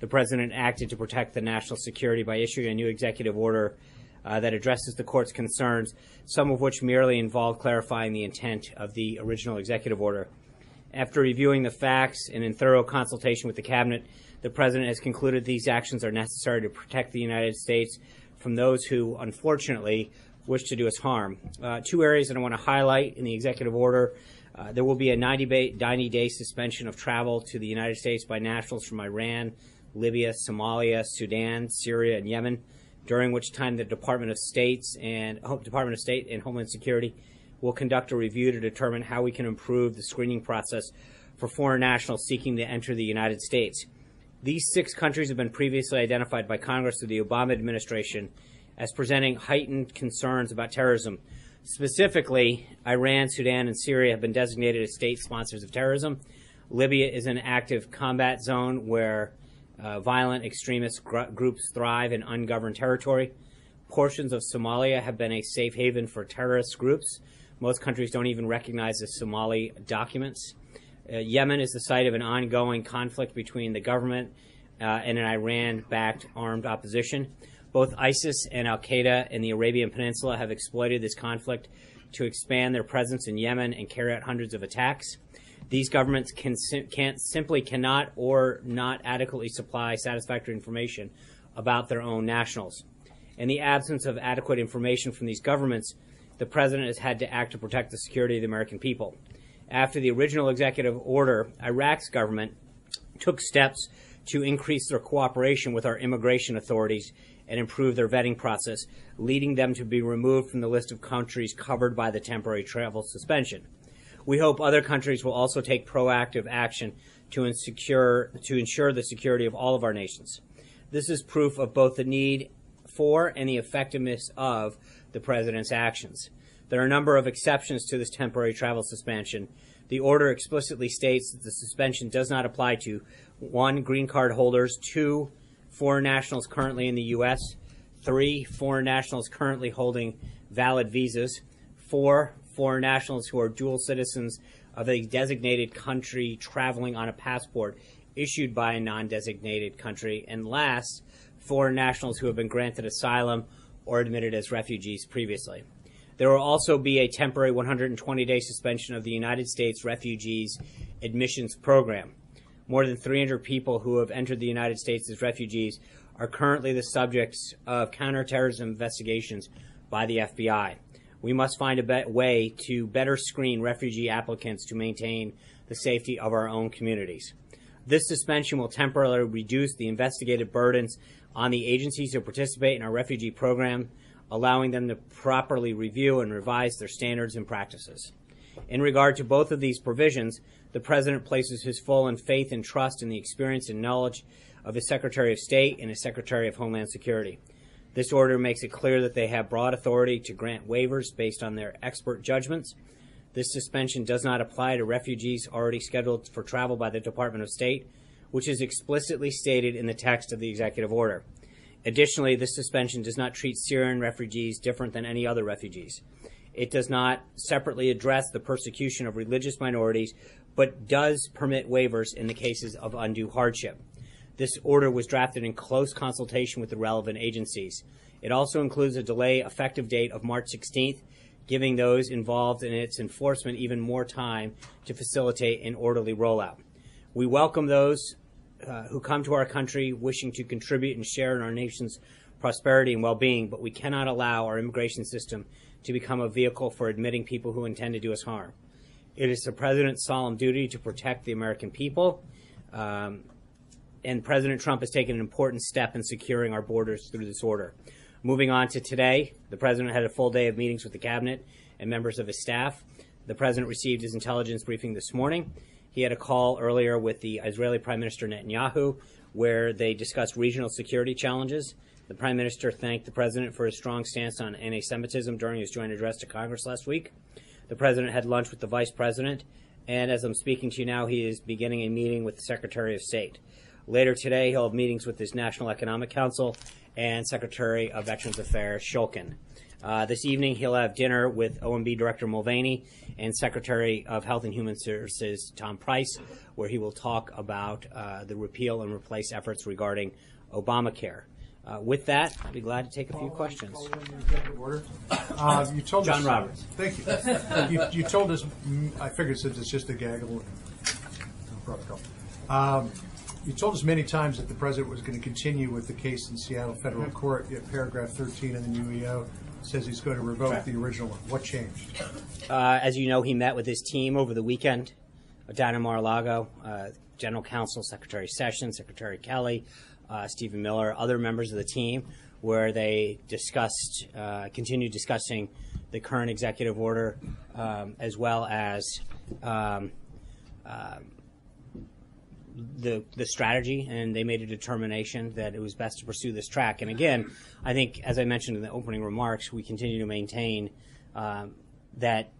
The president acted to protect the national security by issuing a new executive order uh, that addresses the court's concerns, some of which merely involve clarifying the intent of the original executive order. After reviewing the facts and in thorough consultation with the cabinet, the president has concluded these actions are necessary to protect the United States from those who, unfortunately, wish to do us harm. Uh, two areas that I want to highlight in the executive order. Uh, there will be a 90 day, 90 day suspension of travel to the United States by nationals from Iran, Libya, Somalia, Sudan, Syria, and Yemen, during which time the Department of States and oh, Department of State and Homeland Security will conduct a review to determine how we can improve the screening process for foreign nationals seeking to enter the United States. These six countries have been previously identified by Congress through the Obama administration as presenting heightened concerns about terrorism. Specifically, Iran, Sudan, and Syria have been designated as state sponsors of terrorism. Libya is an active combat zone where uh, violent extremist gr- groups thrive in ungoverned territory. Portions of Somalia have been a safe haven for terrorist groups. Most countries don't even recognize the Somali documents. Uh, Yemen is the site of an ongoing conflict between the government uh, and an Iran backed armed opposition. Both ISIS and Al Qaeda in the Arabian Peninsula have exploited this conflict to expand their presence in Yemen and carry out hundreds of attacks. These governments can can't simply cannot or not adequately supply satisfactory information about their own nationals. In the absence of adequate information from these governments, the president has had to act to protect the security of the American people. After the original executive order, Iraq's government took steps to increase their cooperation with our immigration authorities and improve their vetting process, leading them to be removed from the list of countries covered by the temporary travel suspension. We hope other countries will also take proactive action to, to ensure the security of all of our nations. This is proof of both the need for and the effectiveness of the President's actions. There are a number of exceptions to this temporary travel suspension. The order explicitly states that the suspension does not apply to one, green card holders, two, foreign nationals currently in the U.S., three, foreign nationals currently holding valid visas, four, foreign nationals who are dual citizens of a designated country traveling on a passport issued by a non designated country. And last, foreign nationals who have been granted asylum or admitted as refugees previously. There will also be a temporary 120 day suspension of the United States Refugees Admissions Program. More than 300 people who have entered the United States as refugees are currently the subjects of counterterrorism investigations by the FBI we must find a way to better screen refugee applicants to maintain the safety of our own communities. This suspension will temporarily reduce the investigative burdens on the agencies who participate in our refugee program, allowing them to properly review and revise their standards and practices. In regard to both of these provisions, the President places his full and faith and trust in the experience and knowledge of his Secretary of State and his Secretary of Homeland Security. This order makes it clear that they have broad authority to grant waivers based on their expert judgments. This suspension does not apply to refugees already scheduled for travel by the Department of State, which is explicitly stated in the text of the executive order. Additionally, this suspension does not treat Syrian refugees different than any other refugees. It does not separately address the persecution of religious minorities, but does permit waivers in the cases of undue hardship. This order was drafted in close consultation with the relevant agencies. It also includes a delay effective date of March 16th, giving those involved in its enforcement even more time to facilitate an orderly rollout. We welcome those uh, who come to our country wishing to contribute and share in our nation's prosperity and well being, but we cannot allow our immigration system to become a vehicle for admitting people who intend to do us harm. It is the President's solemn duty to protect the American people. Um, and President Trump has taken an important step in securing our borders through this order. Moving on to today, the president had a full day of meetings with the cabinet and members of his staff. The president received his intelligence briefing this morning. He had a call earlier with the Israeli Prime Minister Netanyahu, where they discussed regional security challenges. The Prime Minister thanked the President for his strong stance on anti Semitism during his joint address to Congress last week. The President had lunch with the Vice President, and as I'm speaking to you now, he is beginning a meeting with the Secretary of State. Later today, he'll have meetings with his National Economic Council and Secretary of Veterans Affairs, Shulkin. Uh, this evening, he'll have dinner with OMB Director Mulvaney and Secretary of Health and Human Services, Tom Price, where he will talk about uh, the repeal and replace efforts regarding Obamacare. Uh, with that, I'd be glad to take a few questions. Uh, you told John us, Roberts. Thank you. you. You told us. mm, I figured since it's just a gaggle, protocol. Um, you told us many times that the president was going to continue with the case in Seattle federal court. Yet paragraph 13 in the new EO says he's going to revoke Correct. the original one. What changed? Uh, as you know, he met with his team over the weekend down in Mar-a-Lago. Uh, General Counsel, Secretary Sessions, Secretary Kelly, uh, Stephen Miller, other members of the team, where they discussed, uh, continued discussing the current executive order, um, as well as um, the the strategy, and they made a determination that it was best to pursue this track. And again, I think, as I mentioned in the opening remarks, we continue to maintain um, that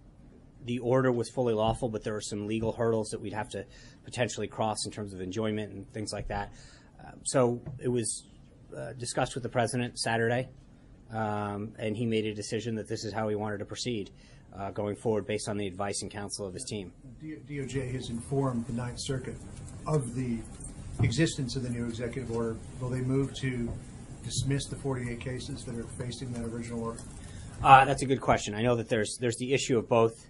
the order was fully lawful, but there were some legal hurdles that we'd have to potentially cross in terms of enjoinment and things like that. Um, so it was uh, discussed with the president Saturday, um, and he made a decision that this is how he wanted to proceed uh, going forward based on the advice and counsel of his team. DOJ has informed the Ninth Circuit of the existence of the new executive order. Will they move to dismiss the 48 cases that are facing that original order? Uh, that's a good question. I know that there's there's the issue of both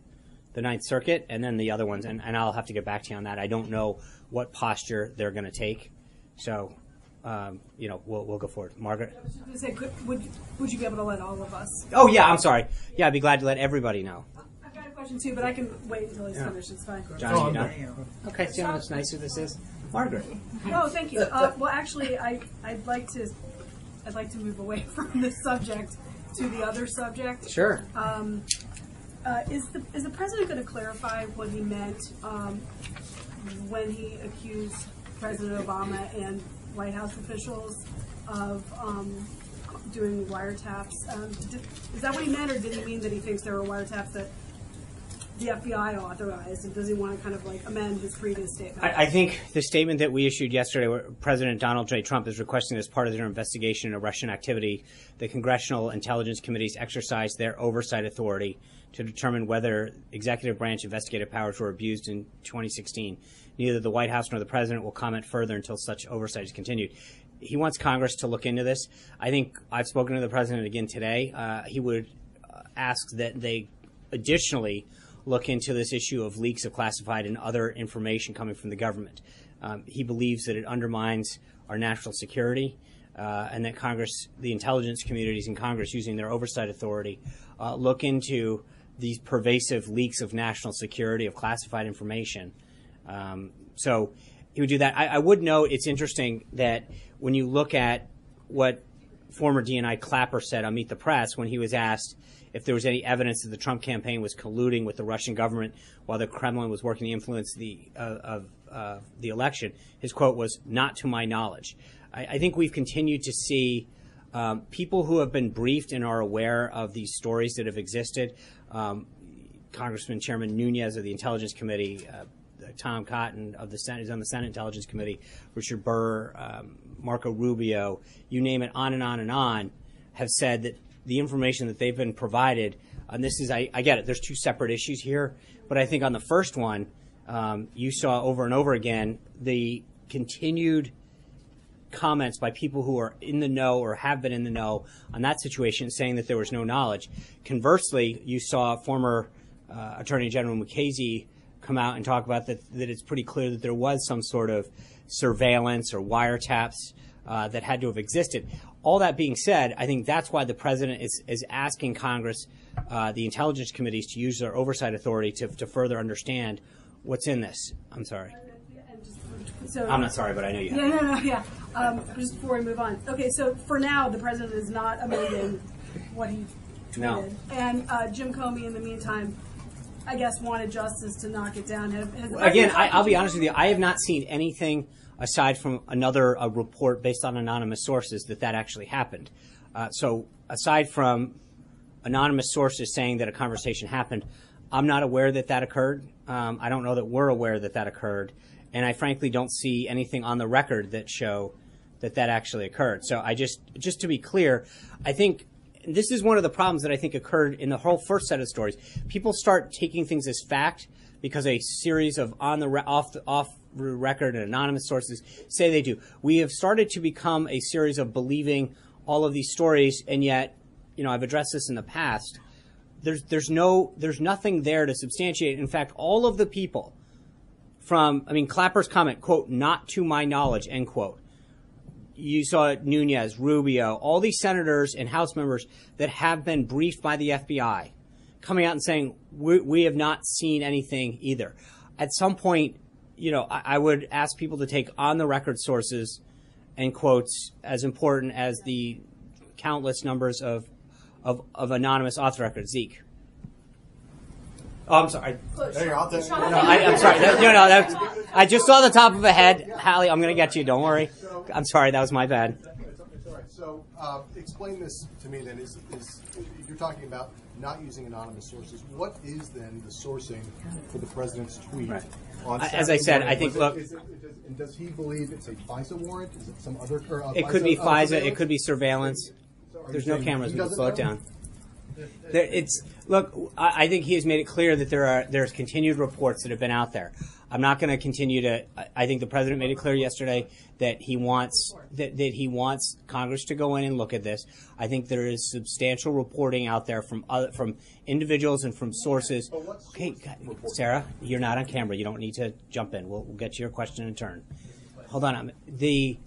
the Ninth Circuit and then the other ones, and, and I'll have to get back to you on that. I don't know what posture they're going to take, so um, you know we'll we'll go forward. Margaret. I was just gonna say, could, would, would you be able to let all of us? Oh yeah, I'm sorry. Yeah, I'd be glad to let everybody know. I've got a question too, but I can wait until he's Yeah. finished, it's fine. John, Oh, you I'm done? Okay, see how much nicer this is, Margaret. Oh, thank you. Uh, well, actually, I, I'd like to, I'd like to move away from this subject to the other subject. Sure. Um, Uh, is the, is the president gonna clarify what he meant, um, when he accused President Obama and White House officials of, um, doing wiretaps? Um, did, is that what he meant, or did he mean that he thinks there were wiretaps that the FBI authorized, and does he want to kind of like amend his previous statement? I, I think the statement that we issued yesterday, where President Donald J. Trump is requesting as part of their investigation of Russian activity, the Congressional Intelligence Committees exercise their oversight authority to determine whether executive branch investigative powers were abused in 2016. Neither the White House nor the President will comment further until such oversight is continued. He wants Congress to look into this. I think I've spoken to the President again today. Uh, he would uh, ask that they additionally look into this issue of leaks of classified and other information coming from the government. Um, he believes that it undermines our national security uh, and that Congress, the intelligence communities in Congress, using their oversight authority, uh, look into these pervasive leaks of national security, of classified information. Um, so he would do that. I, I would note it's interesting that when you look at what former DNI Clapper said on Meet the Press when he was asked if there was any evidence that the Trump campaign was colluding with the Russian government while the Kremlin was working to influence the uh, of uh, the election. His quote was, "Not to my knowledge." I, I think we've continued to see um, people who have been briefed and are aware of these stories that have existed. Um, Congressman Chairman Nunes of the Intelligence Committee, uh, Tom Cotton of the Senate is on the Senate Intelligence Committee, Richard Burr, um, Marco Rubio, you name it, on and on and on, have said that the information that they've been provided, and this is, I, I get it, there's two separate issues here, but I think on the first one, um, you saw over and over again the continued comments by people who are in the know or have been in the know on that situation saying that there was no knowledge. Conversely, you saw former uh, Attorney General Mukasey come out and talk about that, that it's pretty clear that there was some sort of surveillance or wiretaps uh, that had to have existed. All that being said, I think that's why the president is, is asking Congress, uh, the intelligence committees, to use their oversight authority to, to further understand what's in this. I'm sorry. So- I'm not sorry, but I know you have. No, no, yeah. Um, just before we move on. Okay, so for now, the president is not amending what he No. And uh, Jim Comey, in the meantime, I guess wanted justice to knock it down. Have, has the Again, I, I'll be honest with you. I have not seen anything aside from another a report based on anonymous sources, that that actually happened. Uh, so, aside from anonymous sources saying that a conversation happened, I'm not aware that that occurred. Um, I don't know that we're aware that that occurred, and I frankly don't see anything on the record that show that that actually occurred. So, I just just to be clear, I think this is one of the problems that I think occurred in the whole first set of stories. People start taking things as fact because a series of on the re- off the, off record and anonymous sources say they do. We have started to become a series of believing all of these stories, and yet, you know, I've addressed this in the past. There's there's no there's nothing there to substantiate. In fact, all of the people from I mean Clapper's comment quote not to my knowledge end quote you saw Nunes, Rubio, all these senators and House members that have been briefed by the FBI coming out and saying, we, we have not seen anything either. At some point, you know, I, I would ask people to take on the record sources and quotes as important as the countless numbers of, of, of anonymous off the record. Zeke. Oh, I'm sorry. Hey, I'll take- No, I, am sorry. That, no, no, that's, I just saw the top of a head. Hallie, I'm going to get you. Don't worry. I'm sorry. That was my bad. It's it's all right. So, uh, explain this to me then. Is, is you're talking about not using anonymous sources? What is then the sourcing for the president's tweet? Right. On as I said, morning? I think, it- look- is it- does- and does he believe it's a FISA warrant? Is it some other? Or, uh, It could be uh, FISA. It surveillance? could be surveillance. So There's no cameras. We can slow it know? down. There, it's look. I, I think he has made it clear that there are there's continued reports that have been out there. I'm not going to continue to. I, I think the president made it clear yesterday that he wants that, that he wants Congress to go in and look at this. I think there is substantial reporting out there from other, from individuals and from sources. Okay, God. Sarah, you're not on camera. You don't need to jump in. We'll, we'll get to your question in turn. Hold on. I'm- The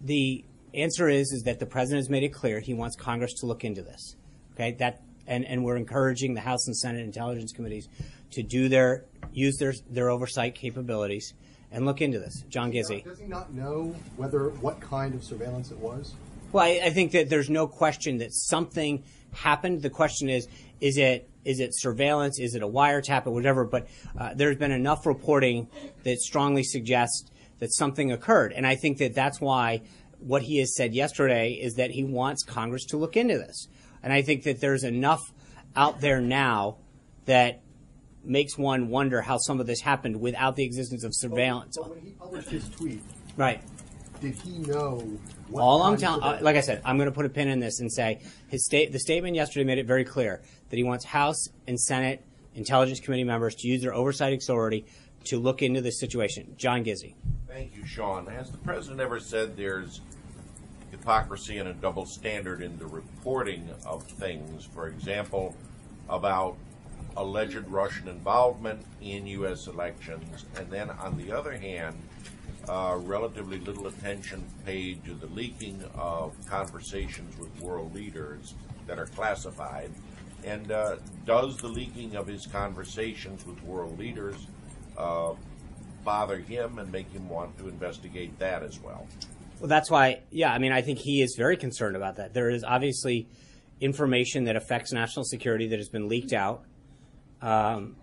the answer is is that the president has made it clear he wants Congress to look into this. Okay, that and, and we're encouraging the House and Senate intelligence committees to do their use their their oversight capabilities and look into this. John Gizzi. Does he not know whether what kind of surveillance it was? Well, I, I think that there's no question that something happened. The question is, is it is it surveillance? Is it a wiretap or whatever? But uh, there's been enough reporting that strongly suggests that something occurred, and I think that that's why what he has said yesterday is that he wants Congress to look into this. And I think that there's enough out there now that makes one wonder how some of this happened without the existence of surveillance. But when he published his tweet, Right. did he know? What All I'm telling, uh, like I said, I'm going to put a pin in this and say his state, the statement yesterday made it very clear that he wants House and Senate Intelligence Committee members to use their oversight authority to look into this situation. John Gizzi. Thank you, Sean. Has the president ever said there's hypocrisy and a double standard in the reporting of things? For example, about alleged Russian involvement in U.S. elections, and then on the other hand, uh, relatively little attention paid to the leaking of conversations with world leaders that are classified. And uh, does the leaking of his conversations with world leaders uh, bother him and make him want to investigate that as well? Well, that's why, yeah, I mean, I think he is very concerned about that. There is obviously information that affects national security that has been leaked out um,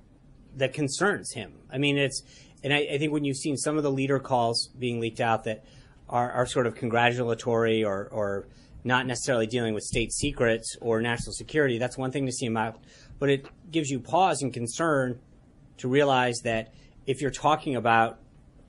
that concerns him. I mean, it's, and I, I think when you've seen some of the leader calls being leaked out that are, are sort of congratulatory or, or not necessarily dealing with state secrets or national security, that's one thing to see him out. But it gives you pause and concern to realize that if you're talking about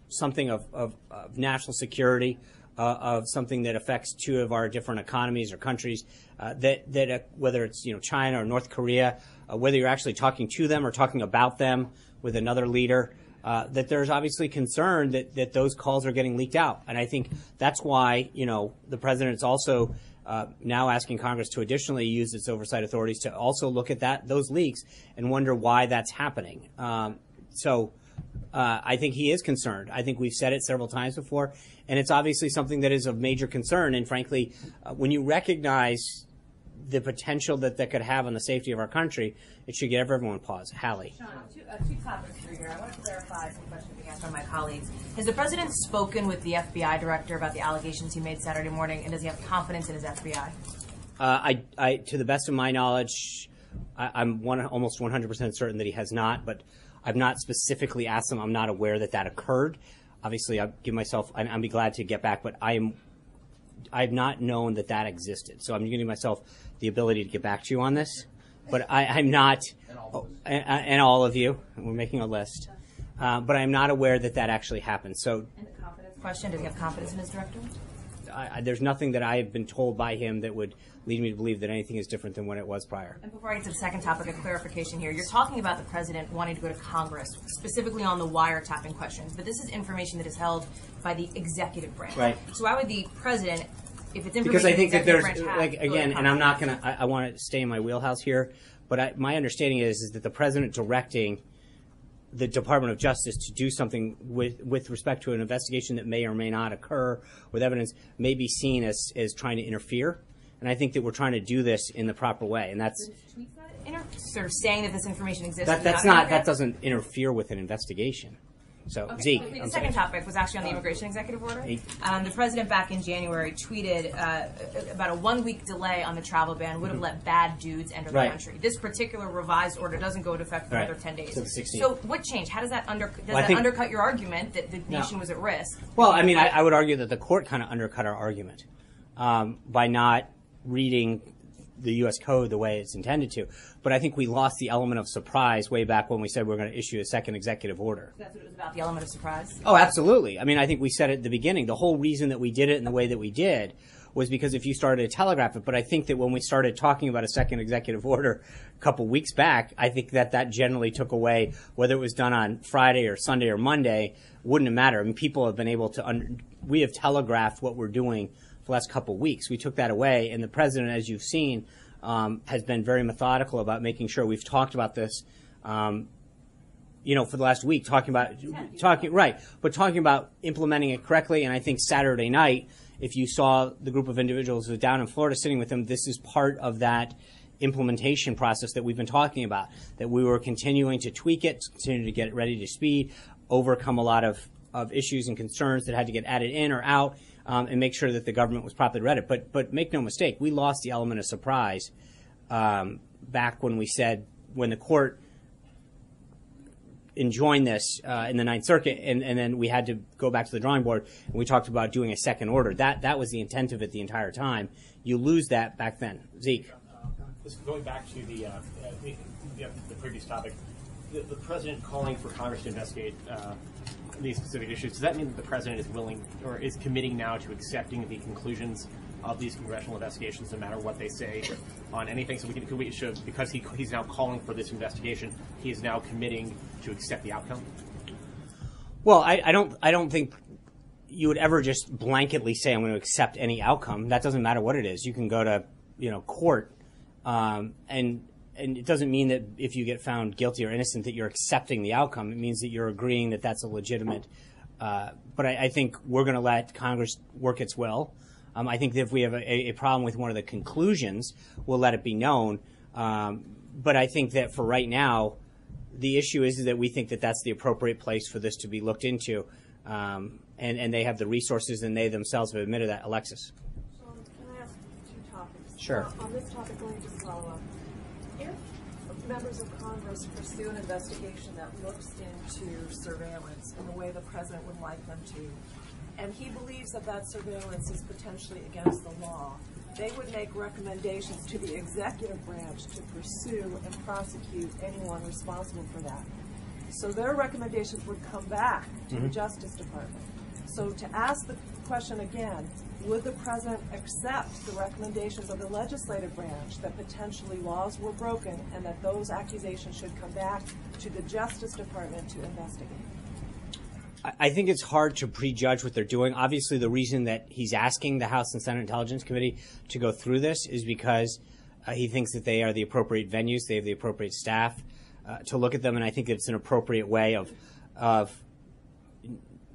something of, of, of national security, of something that affects two of our different economies or countries, uh, that that uh, whether it's you know China or North Korea, uh, whether you're actually talking to them or talking about them with another leader, uh, that there's obviously concern that that those calls are getting leaked out, and I think that's why you know the president's also. Uh, now asking Congress to additionally use its oversight authorities to also look at that those leaks and wonder why that's happening. Um, so uh, I think he is concerned. I think we've said it several times before, and it's obviously something that is of major concern. And frankly, uh, when you recognize the potential that that could have on the safety of our country, it should give everyone pause. Hallie. Sean, two, uh, two topics for you here. I want to clarify some questions being asked by my colleagues. Has the president spoken with the FBI director about the allegations he made Saturday morning, and does he have confidence in his FBI? Uh, I, I, to the best of my knowledge, I, I'm one, almost 100% certain that he has not, but I've not specifically asked him. I'm not aware that that occurred. obviously, I give myself. I- I'd be glad to get back, but I am. I've not known that that existed, so I'm giving myself the ability to get back to you on this. But I, I'm not, oh, and, and all of you. We're making a list, uh, but I'm not aware that that actually happened. So And the confidence question, does he have confidence in his director? I, there's nothing that I have been told by him that would lead me to believe that anything is different than what it was prior. And before I get to the second topic of clarification here, you're talking about the president wanting to go to Congress, specifically on the wiretapping questions, but this is information that is held by the executive branch. Right. So why would the president, if it's information because I think the that there's like has, go to again, and I'm not gonna. I, I want to stay in my wheelhouse here, but I, my understanding is is that the president directing the Department of Justice to do something with with respect to an investigation that may or may not occur with evidence may be seen as as trying to interfere, and I think that we're trying to do this in the proper way, and that's sort of saying that this information exists. that that's not that doesn't interfere with an investigation. So Okay. Zeke, The I'm second sorry. topic was actually on the immigration executive order. Um, the president back in January tweeted uh, about a one week delay on the travel ban would have Mhm. let bad dudes enter Right. the country. This particular revised order doesn't go into effect for Right. another 10 days. So the 16th. So what changed? How does that, under, does Well, that think- undercut your argument that the No. nation was at risk? Well, I mean, I, I would argue that the court kind of undercut our argument um, by not reading the U.S. code the way it's intended to. But I think we lost the element of surprise way back when we said we are going to issue a second executive order. That's what it was about, the element of surprise. Oh, absolutely. I mean, I think we said at the beginning the whole reason that we did it in the way that we did was because if you started to telegraph it. But I think that when we started talking about a second executive order a couple weeks back, I think that that generally took away whether it was done on Friday or Sunday or Monday wouldn't have mattered. I mean, people have been able to. Un- we have telegraphed what we're doing the last couple weeks. We took that away, and the president, as you've seen, um, has been very methodical about making sure we've talked about this. Um, you know, for the last week, talking about talking right, but talking about implementing it correctly. And I think Saturday night, if you saw the group of individuals who was down in Florida sitting with them, this is part of that implementation process that we've been talking about. That we were continuing to tweak it, continue to get it ready to speed, overcome a lot of of issues and concerns that had to get added in or out, um, and make sure that the government was properly read it. But but make no mistake, we lost the element of surprise um, back when we said when the court enjoined this uh, in the Ninth Circuit, and, and then we had to go back to the drawing board, and we talked about doing a second order. That that was the intent of it the entire time. You lose that back then, Zeke. This, going back to the, uh, uh, the, the, the previous topic, the, the president calling for Congress to investigate uh, these specific issues, does that mean that the president is willing or is committing now to accepting the conclusions of these congressional investigations, no matter what they say on anything? So we can, could we should, because he, he's now calling for this investigation, he is now committing to accept the outcome? Well, I, I don't I don't think you would ever just blanketly say I'm going to accept any outcome. That doesn't matter what it is. You can go to you know court, um, and and it doesn't mean that if you get found guilty or innocent that you're accepting the outcome. It means that you're agreeing that that's a legitimate. Uh, but I, I think we're going to let Congress work its will. Um, I think that if we have a, a problem with one of the conclusions, we'll let it be known. Um, but I think that for right now, the issue is that we think that that's the appropriate place for this to be looked into, um, and and they have the resources, and they themselves have admitted that. Alexis. Sean, can I ask two topics? Sure. Uh, on this topic, let me just follow up. Members of Congress pursue an investigation that looks into surveillance in the way the president would like them to, and he believes that that surveillance is potentially against the law, they would make recommendations to the executive branch to pursue and prosecute anyone responsible for that. So their recommendations would come back to the Mhm. Justice Department. So to ask the question again, would the president accept the recommendations of the legislative branch that potentially laws were broken and that those accusations should come back to the Justice Department to investigate? I- think it's hard to prejudge what they're doing. Obviously, the reason that he's asking the House and Senate Intelligence Committee to go through this is because uh, he thinks that they are the appropriate venues, they have the appropriate staff uh, to look at them, and I think it's an appropriate way of of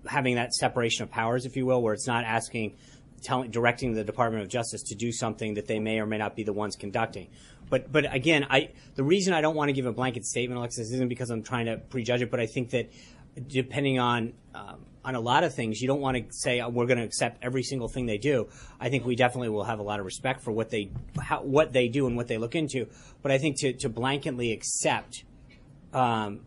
having that separation of powers, if you will, where it's not asking, telling, directing the Department of Justice to do something that they may or may not be the ones conducting. But but again, I the reason I don't want to give a blanket statement, Alexis, isn't because I'm trying to prejudge it, but I think that depending on um, on a lot of things, you don't want to say oh, we're going to accept every single thing they do. I think we definitely will have a lot of respect for what they how, what they do and what they look into. But I think to to blanketly accept, um,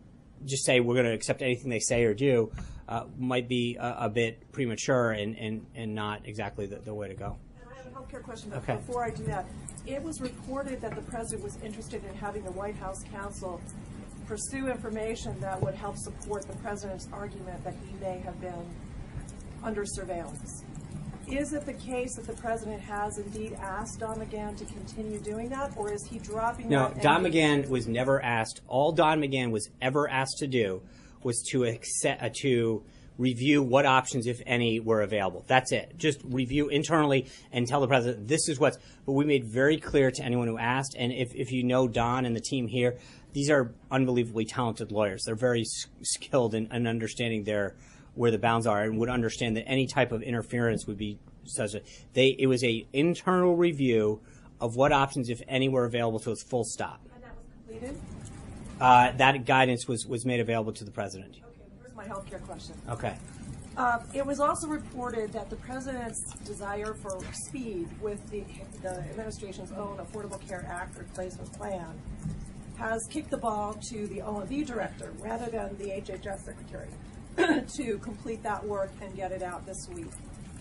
just say we're going to accept anything they say or do. Uh, might be a, a bit premature and, and, and not exactly the, the way to go. And I have a healthcare question, but Okay. before I do that, it was reported that the president was interested in having the White House counsel pursue information that would help support the president's argument that he may have been under surveillance. Is it the case that the president has indeed asked Don McGahn to continue doing that, or is he dropping No, that? Don McGahn was never asked. All Don McGahn was ever asked to do was to accept, uh, to review what options, if any, were available. That's it. Just review internally and tell the president this is what's. But we made very clear to anyone who asked, and if, if you know Don and the team here, these are unbelievably talented lawyers. They're very skilled in, in understanding their where the bounds are, and would understand that any type of interference would be such a. They it was a internal review of what options, if any, were available to us. Full stop. Completed? Uh, that guidance was, was made available to the president. Okay, here's my healthcare question. Okay. Uh, It was also reported that the president's desire for speed with the, the administration's own Affordable Care Act replacement plan has kicked the ball to the OMB director rather than the HHS secretary to complete that work and get it out this week.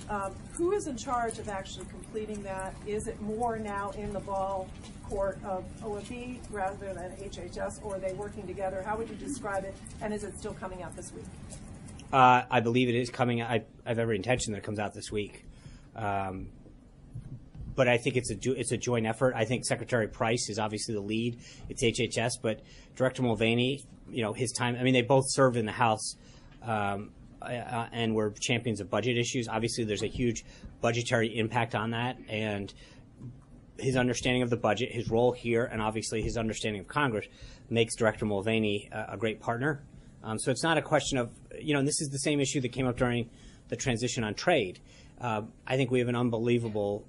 Um, Who is in charge of actually completing that? Is it more now in the ball court of OMB rather than HHS, or are they working together? How would you describe it, and is it still coming out this week? Uh, I believe it is coming. I, I have every intention that it comes out this week. Um, but I think it's a it's a joint effort. I think Secretary Price is obviously the lead. It's HHS, but Director Mulvaney, you know, his time. I mean, they both served in the House. Um, uh, and were champions of budget issues. Obviously, there's a huge budgetary impact on that, and his understanding of the budget, his role here, and obviously his understanding of Congress makes Director Mulvaney a, a great partner. Um, so it's not a question of, you know, this is the same issue that came up during the transition on trade. Uh, I think we have an unbelievable,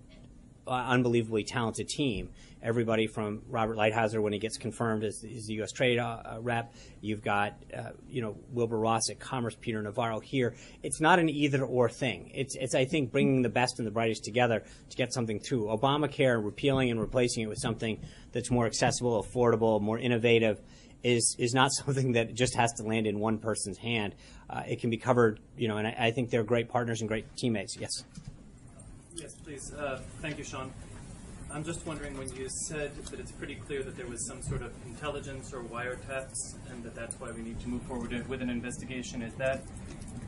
uh, unbelievably talented team. Everybody from Robert Lighthizer when he gets confirmed as, as the U.S. Trade uh, uh, rep. You've got, uh, you know, Wilbur Ross at Commerce, Peter Navarro here. It's not an either or thing. It's, it's I think, bringing the best and the brightest together to get something through. Obamacare, repealing and replacing it with something that's more accessible, affordable, more innovative, is is not something that just has to land in one person's hand. Uh, it can be covered, you know, and I, I think they're great partners and great teammates. Yes. Yes, please. Uh, thank you, Sean. I'm just wondering when you said that it's pretty clear that there was some sort of intelligence or wiretaps and that that's why we need to move forward with an investigation. Is that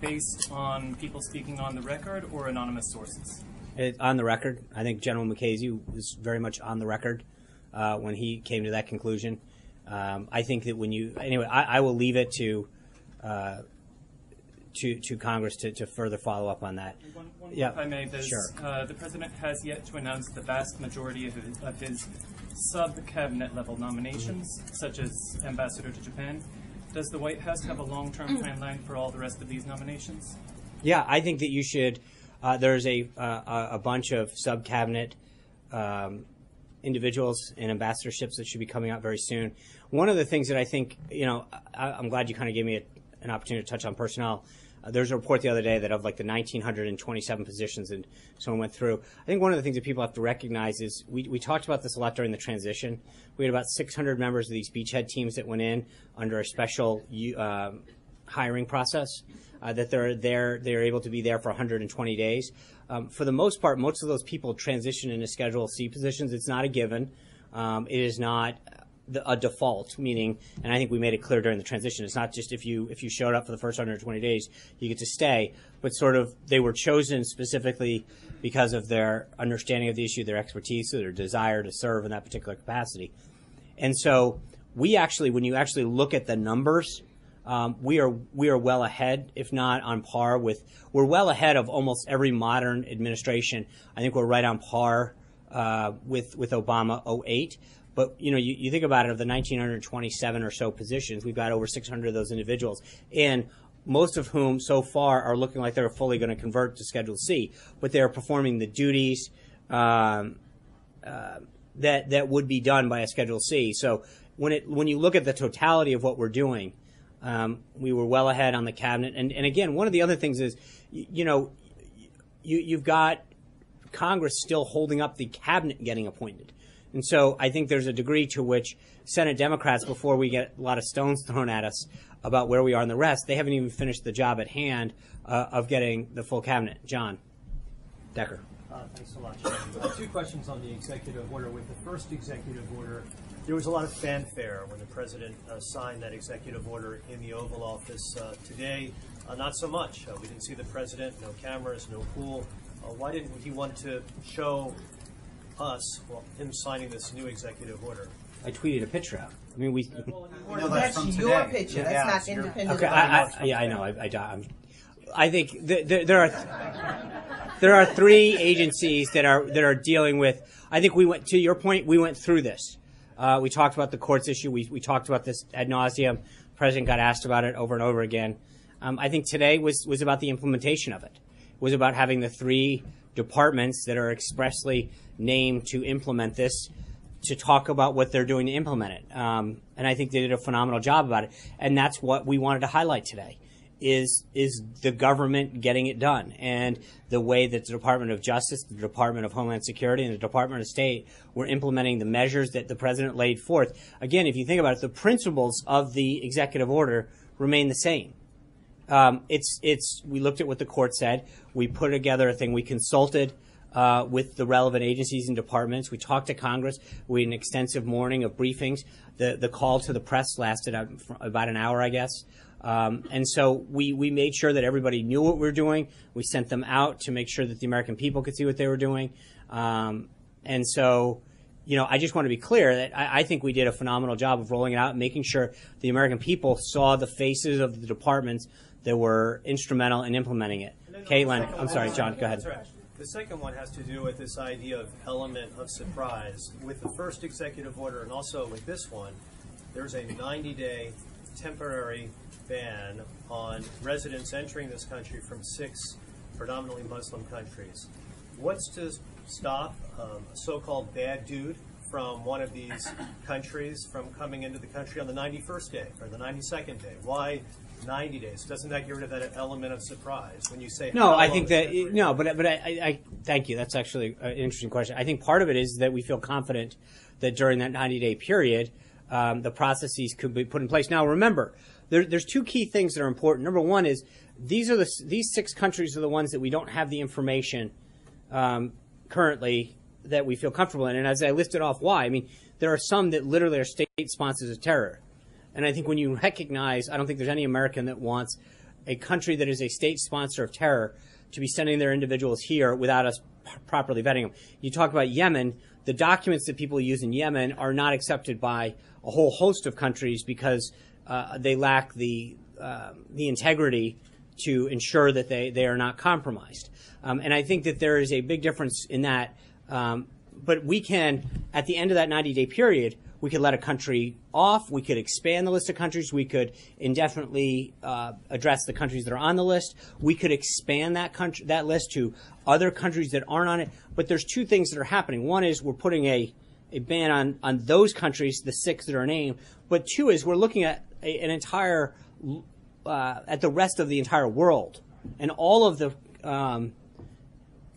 based on people speaking on the record or anonymous sources? It, on the record, I think General Mukasey was very much on the record uh, when he came to that conclusion. Um, I think that when you anyway, I, I will leave it to uh, to to Congress to, to further follow up on that. One, one yeah, if I may, there's, sure. uh, the president has yet to announce the vast majority of his, of his sub-cabinet level nominations, such as ambassador to Japan. Does the White House have a long-term timeline for all the rest of these nominations? Yeah, I think that you should. Uh, there's a uh, a bunch of sub cabinet um, individuals and ambassadorships that should be coming out very soon. One of the things that I think, you know, I, I'm glad you kind of gave me a, an opportunity to touch on personnel. Uh, there's a report the other day that of like the 1,927 positions, and someone went through. I think one of the things that people have to recognize is we, we talked about this a lot during the transition. We had about 600 members of these beachhead teams that went in under a special um, hiring process. Uh, that they're there, they're able to be there for 120 days. Um, for the most part, most of those people transition into Schedule C positions. It's not a given. Um, it is not the, a default, meaning, and I think we made it clear during the transition. It's not just if you if you showed up for the first 120 days, you get to stay, but sort of they were chosen specifically because of their understanding of the issue, their expertise, their desire to serve in that particular capacity. And so we actually, when you actually look at the numbers um, we are we are well ahead, if not on par with. We're well ahead of almost every modern administration. I think we're right on par uh, with with Obama 08. But you know, you, you think about it, of the 1927 or so positions, we've got over 600 of those individuals, and most of whom so far are looking like they're fully going to convert to Schedule C, but they're performing the duties um, uh, that that would be done by a Schedule C. So when it when you look at the totality of what we're doing. Um, we were well ahead on the cabinet, and, and again, one of the other things is, you, you know, you, you've got Congress still holding up the cabinet getting appointed, and so I think there's a degree to which Senate Democrats, before we get a lot of stones thrown at us, about where we are in the rest. They haven't even finished the job at hand uh, of getting the full cabinet. John Decker. Uh, thanks so much. Uh, two questions on the executive order. With the first executive order, there was a lot of fanfare when the president uh, signed that executive order in the Oval Office uh, today. Uh, not so much. We didn't see the president, no cameras, no pool. why didn't he want to show us well, him signing this new executive order? I tweeted a picture out. I mean, we. No, that's, that's your today. picture. That's yeah, not independent. Okay, I, I, yeah, I know. I, I, I'm, I think th- th- there are there are three agencies that are that are dealing with. I think we went to your point. We went through this. Uh, we talked about the courts issue. We we talked about this ad nauseum. The president got asked about it over and over again. Um, I think today was was about the implementation of it. It was about having the three departments that are expressly named to implement this to talk about what they're doing to implement it. Um, and I think they did a phenomenal job about it. And that's what we wanted to highlight today is is the government getting it done and the way that the Department of Justice, the Department of Homeland Security, and the Department of State were implementing the measures that the president laid forth. Again, if you think about it, the principles of the executive order remain the same. Um, it's it's we looked at what the court said. We put together a thing. We consulted uh, with the relevant agencies and departments. We talked to Congress. We had an extensive morning of briefings. The the call to the press lasted about an hour, I guess. Um, and so we, we made sure that everybody knew what we were doing. We sent them out to make sure that the American people could see what they were doing. Um, and so, you know, I just want to be clear that I, I, think we did a phenomenal job of rolling it out and making sure the American people saw the faces of the departments that were instrumental in implementing it. Caitlin, I'm sorry, John, go ahead. The second one has to do with this idea of element of surprise. With the first executive order and also with this one, there's a 90 day temporary ban on residents entering this country from six predominantly Muslim countries. What's to stop um, a so-called bad dude from one of these countries from coming into the country on the 91st day or the 92nd day? Why 90 days? Doesn't that get rid of that element of surprise when you say? No, I think that no, but but I, I, thank you. That's actually an interesting question. I think part of it is that we feel confident that during that 90 day period, um, the processes could be put in place. Now, remember, there, there's two key things that are important. Number one is these are the these six countries are the ones that we don't have the information um, currently that we feel comfortable in. And as I listed off, why? I mean, there are some that literally are state sponsors of terror. And I think when you recognize, I don't think there's any American that wants a country that is a state sponsor of terror to be sending their individuals here without us p- properly vetting them. You talk about Yemen, the documents that people use in Yemen are not accepted by a whole host of countries because uh, they lack the uh, the integrity to ensure that they, they are not compromised. Um, and I think that there is a big difference in that. Um, but we can, at the end of that 90 day period, we could let a country off. We could expand the list of countries. We could indefinitely uh, address the countries that are on the list. We could expand that country, that list to other countries that aren't on it. But there's two things that are happening. One is we're putting a, a ban on, on those countries, the six that are named. But two is we're looking at a, an entire uh, at the rest of the entire world and all of the um,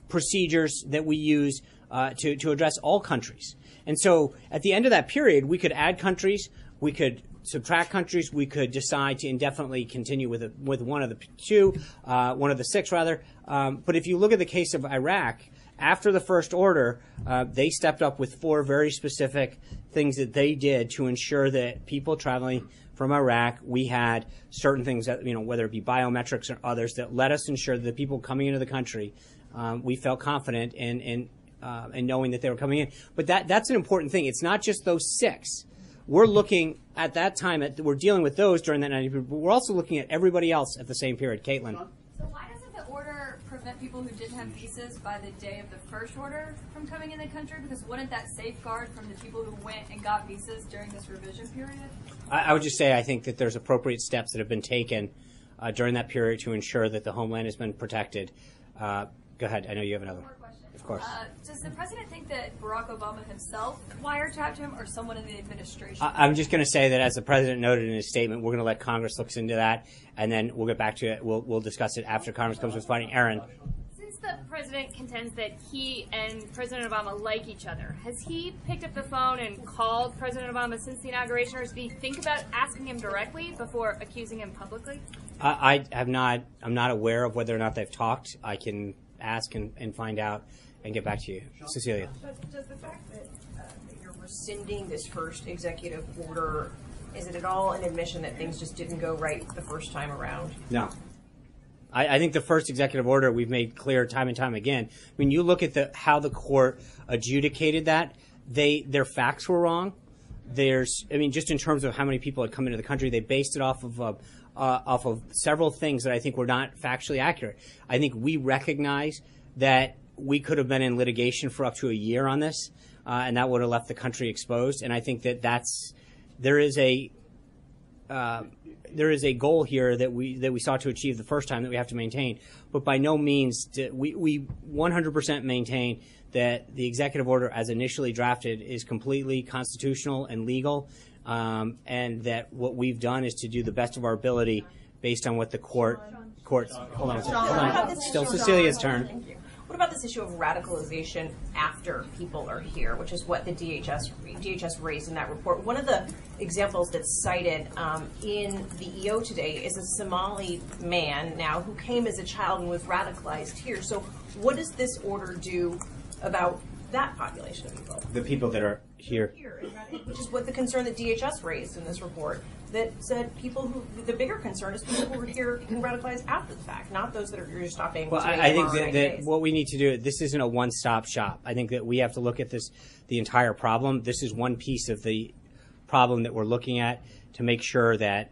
procedures that we use uh, to to address all countries. And so, at the end of that period, we could add countries, we could subtract countries, we could decide to indefinitely continue with a, with one of the two, uh, one of the six rather. Um, but if you look at the case of Iraq, after the first order, uh, they stepped up with four very specific things that they did to ensure that people traveling from Iraq, we had certain things that, you know, whether it be biometrics or others, that let us ensure that the people coming into the country, um, we felt confident in, in, uh, in knowing that they were coming in. But that, that's an important thing. It's not just those six. We're looking at that time, at, we're dealing with those during that 90 period, but we're also looking at everybody else at the same period. Caitlin So why doesn't the order prevent people who didn't have visas by the day of the first order from coming in the country? Because wouldn't that safeguard from the people who went and got visas during this revision period? I, I would just say I think that there's appropriate steps that have been taken uh, during that period to ensure that the homeland has been protected. Uh, go ahead. I know you have another. Of course. Uh, does the president think that Barack Obama himself wiretapped him or someone in the administration? I, am just going to say that, as the president noted in his statement, we're going to let Congress look into that, and then we'll get back to it. We'll, we'll discuss it after Congress comes with funding. Aaron. Since the president contends that he and President Obama like each other. Has he picked up the phone and called President Obama since the inauguration, or does he think about asking him directly before accusing him publicly? I, I have not. I'm not aware of whether or not they've talked. I can ask and, and find out and get back to you, Cecilia. But does the fact that, uh, that you're rescinding this first executive order, is it at all an admission that things just didn't go right the first time around? No. I, I think the first executive order we've made clear time and time again. When you look at the how the court adjudicated that, they their facts were wrong. There's, I mean, just in terms of how many people had come into the country, they based it off of uh, uh, off of several things that I think were not factually accurate. I think we recognize that we could have been in litigation for up to a year on this, uh, and that would have left the country exposed. And I think that that's there is a uh, there is a goal here that we that we sought to achieve the first time that we have to maintain, but by no means do, we we 100% maintain that the executive order as initially drafted is completely constitutional and legal, um, and that what we've done is to do the best of our ability based on what the court courts. Hold on, hold on. Still Cecilia's turn. What about this issue of radicalization after people are here, which is what the DHS DHS raised in that report? One of the examples that's cited um, in the EO today is a Somali man now who came as a child and was radicalized here. So, what does this order do about that population of people? The people that are here. Which is what the concern that DHS raised in this report that said people who the bigger concern is people who were here and radicalized after the fact, not those that are you're stopping. Well, I, I think that, that what we need to do, this isn't a one-stop shop. I think that we have to look at this, the entire problem. This is one piece of the problem that we're looking at to make sure that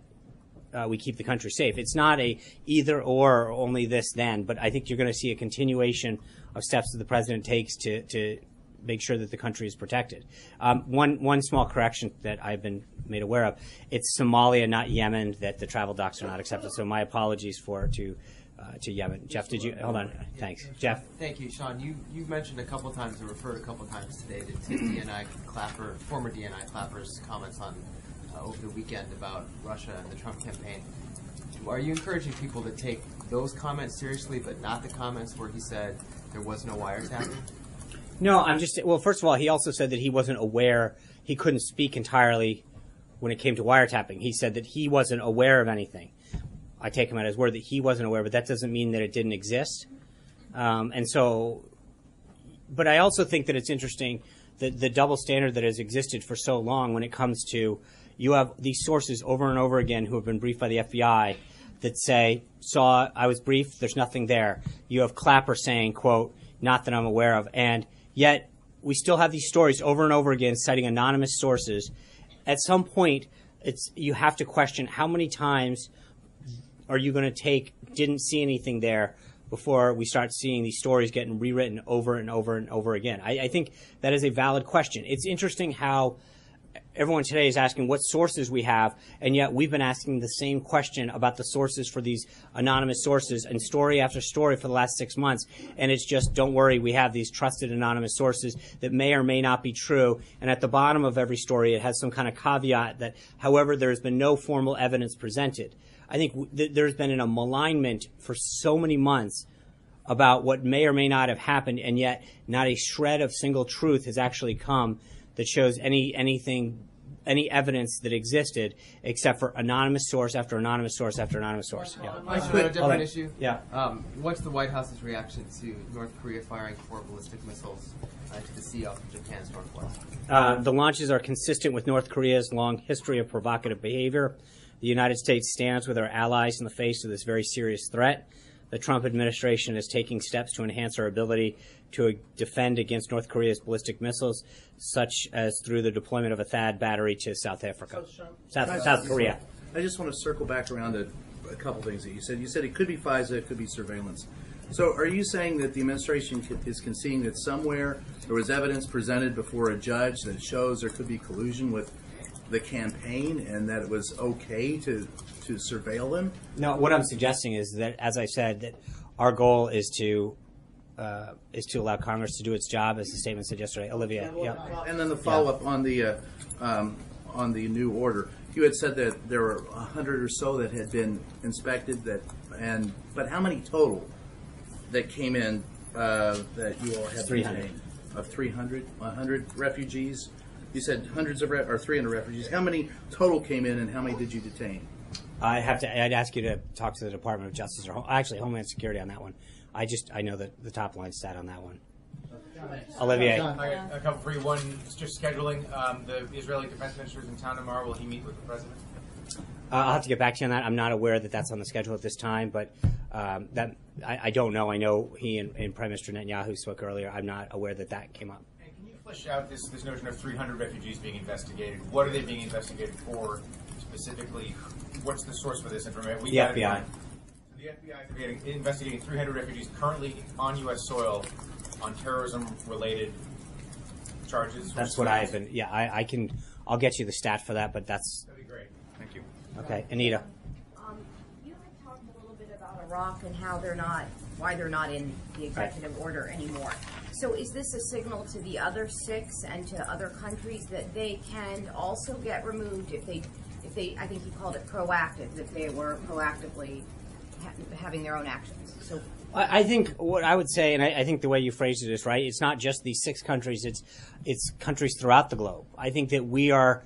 uh, we keep the country safe. It's not a either or, or only this then, but I think you're going to see a continuation of steps that the president takes to, to make sure that the country is protected. Um, one one small correction that I've been made aware of: it's Somalia, not Yemen, that the travel docs are not accepted. So my apologies for to. Uh, to Yemen. Jeff, did you hold on? Thanks, Jeff. Thank you, Sean. You you mentioned a couple times and referred a couple times today to, to DNI Clapper, former DNI Clapper's comments on uh, over the weekend about Russia and the Trump campaign. Are you encouraging people to take those comments seriously, but not the comments where he said there was no wiretapping? No, I'm just well. First of all, he also said that he wasn't aware. He couldn't speak entirely when it came to wiretapping. He said that he wasn't aware of anything. I take him at his word that he wasn't aware, but that doesn't mean that it didn't exist. Um, and so, but I also think that it's interesting that the double standard that has existed for so long when it comes to you have these sources over and over again who have been briefed by the FBI that say, saw, I was briefed, there's nothing there. You have Clapper saying, quote, not that I'm aware of. And Yet we still have these stories over and over again citing anonymous sources. At some point, it's you have to question how many times are you going to take didn't see anything there before we start seeing these stories getting rewritten over and over and over again. I, I think that is a valid question. It's interesting how everyone today is asking what sources we have, and yet we've been asking the same question about the sources for these anonymous sources and story after story for the last six months. And it's just, don't worry, we have these trusted anonymous sources that may or may not be true. And at the bottom of every story, it has some kind of caveat that, however, there has been no formal evidence presented. I think th- there's been an, a malignment for so many months about what may or may not have happened, and yet not a shred of single truth has actually come that shows any anything any evidence that existed except for anonymous source after anonymous source after anonymous source. Yeah. On a different issue. Yeah. Um, what's the White House's reaction to North Korea firing four ballistic missiles uh, to the sea off of Japan's northwest? Uh, the launches are consistent with North Korea's long history of provocative behavior. The United States stands with our allies in the face of this very serious threat. The Trump administration is taking steps to enhance our ability to defend against North Korea's ballistic missiles, such as through the deployment of a THAAD battery to South Africa, South, South Korea. I just want to circle back around to a couple things that you said. You said it could be FISA, it could be surveillance. So, are you saying that the administration is conceding that somewhere there was evidence presented before a judge that shows there could be collusion with the campaign, and that it was okay to to surveil them? No, what I'm suggesting is that, as I said, that our goal is to uh, is to allow Congress to do its job, as the statement said yesterday. Olivia, yeah. And then the follow up on the uh, um, on the new order. You had said that there were a hundred or so that had been inspected. That and but how many total that came in uh, that you all have 300. Of 300, 100 refugees? You said hundreds of, re- or 300 refugees. How many total came in and how many did you detain? I have to. I'd ask you to talk to the Department of Justice or actually Homeland Security on that one. I just I know the the top line stat on that one. Olivier. I got a couple for you. One, is just scheduling. Um, the Israeli defense minister is in town tomorrow. Will he meet with the president? Uh, I'll have to get back to you on that. I'm not aware that that's on the schedule at this time, but um, that I, I don't know. I know he and, and Prime Minister Netanyahu spoke earlier. I'm not aware that that came up. Flesh out this, this notion of 300 refugees being investigated? What are they being investigated for specifically? What's the source for this information? The got it FBI. on- The FBI is investigating 300 refugees currently on U.S. soil on terrorism-related charges. That's what I've been. Yeah, I, I can. I'll get you the stat for that, but that's That'd be great. Thank you. okay. Anita. Um, you had talked a little bit about Iraq and how they're not, why they're not in the executive order anymore. So is this a signal to the other six and to other countries that they can also get removed if they, if they, I think he called it proactive, that they were proactively ha- having their own actions? So I I think what I would say, and I, I think the way you phrased it is right. It's not just these six countries; it's it's countries throughout the globe. I think that we are.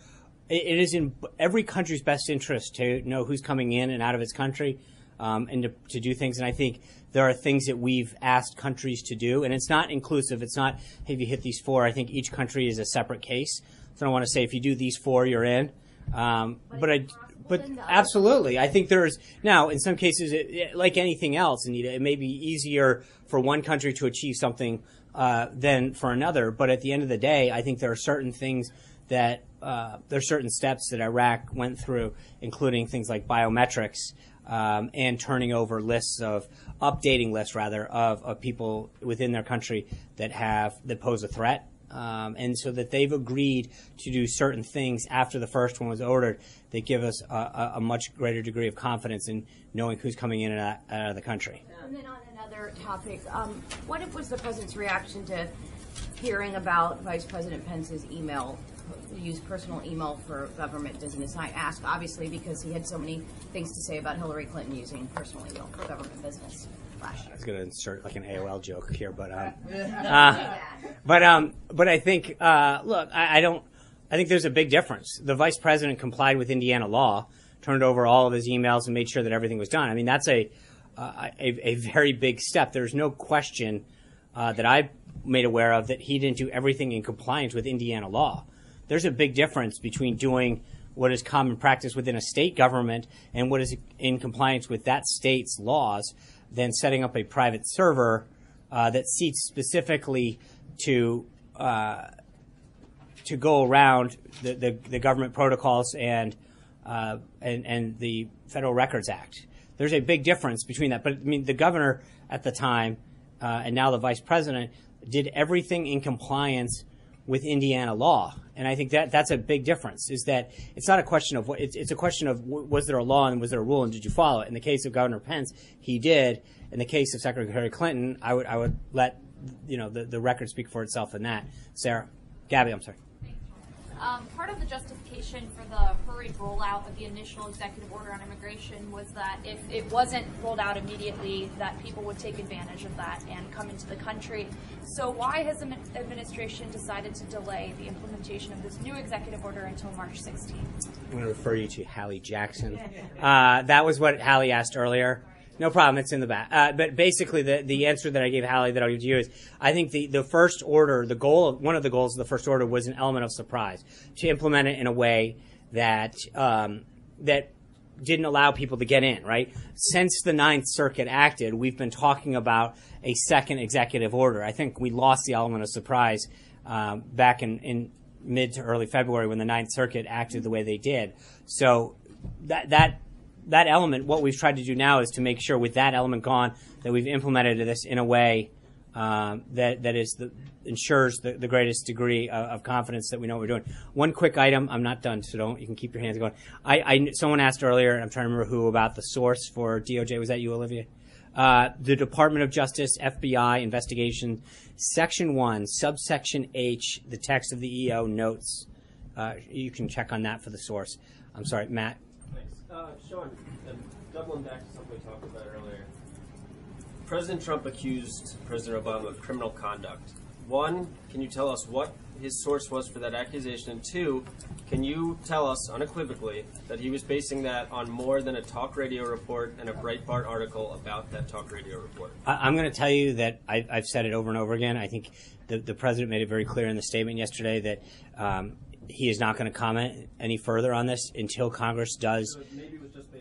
It, it is in every country's best interest to know who's coming in and out of its country, um, and to, to do things. And I think there are things that we've asked countries to do, and it's not inclusive. It's not hey, if you hit these four. I think each country is a separate case. So I don't want to say if you do these four, you're in. Um, but I, but absolutely, I think there's now in some cases, it, it- like anything else, Anita, it may be easier for one country to achieve something uh, than for another. But at the end of the day, I think there are certain things that uh, there are certain steps that Iraq went through, including things like biometrics um, and turning over lists of updating lists rather of, of people within their country that have that pose a threat um, and so that they've agreed to do certain things after the first one was ordered that give us a, a, a much greater degree of confidence in knowing who's coming in and out, out of the country. And then on another topic, um, what was the president's reaction to hearing about Vice President Pence's email, use personal email for government business? I ask obviously because he had so many things to say about Hillary Clinton using personal email for government business last I was going to insert like an AOL joke here, but um, uh, but um, but I think uh, look, I, I don't. I think there's a big difference. The vice president complied with Indiana law, turned over all of his emails, and made sure that everything was done. I mean, that's a uh, a, a very big step. There's no question uh, that I made aware of that he didn't do everything in compliance with Indiana law. There's a big difference between doing what is common practice within a state government and what is in compliance with that state's laws than setting up a private server uh, that seeks specifically to uh, to go around the, the, the government protocols and, uh, and and the Federal Records Act. There's a big difference between that. But I mean, the governor at the time uh, and now the vice president did everything in compliance with Indiana law, and I think that that's a big difference. Is that it's not a question of what it's, it's a question of was there a law and was there a rule and did you follow it? In the case of Governor Pence, he did. In the case of Secretary Clinton, I would I would let you know the, the record speak for itself in that. Sarah, Gabby, I'm sorry. Um, part of the justification for the hurried rollout of the initial executive order on immigration was that if it wasn't rolled out immediately, that people would take advantage of that and come into the country. So why has the administration decided to delay the implementation of this new executive order until March 16th? I'm going to refer you to Hallie Jackson. Uh, that was what Hallie asked earlier. No problem, it's in the back. Uh, but basically, the, the answer that I gave Hallie that I'll give to you is I think the, the first order, the goal, of, one of the goals of the first order was an element of surprise to implement it in a way that um, that didn't allow people to get in, right? Since the Ninth Circuit acted, we've been talking about a second executive order. I think we lost the element of surprise um, back in, in mid to early February when the Ninth Circuit acted the way they did. So that that that element, what we've tried to do now is to make sure with that element gone that we've implemented this in a way um, that that is the, ensures the, the greatest degree of, of confidence that we know what we're doing. One quick item, I'm not done, so don't you can keep your hands going. I, I someone asked earlier, and I'm trying to remember who about the source for DOJ. Was that you, Olivia? Uh, the Department of Justice FBI investigation, Section One, subsection H. The text of the EO notes. Uh, you can check on that for the source. I'm sorry, Matt. Uh, Sean, doubling back to something we talked about earlier. President Trump accused President Obama of criminal conduct. One, can you tell us what his source was for that accusation? And two, can you tell us unequivocally that he was basing that on more than a talk radio report and a Breitbart article about that talk radio report? I, I'm going to tell you that I, I've said it over and over again. I think the, the president made it very clear in the statement yesterday that um, he is not going to comment any further on this until Congress does.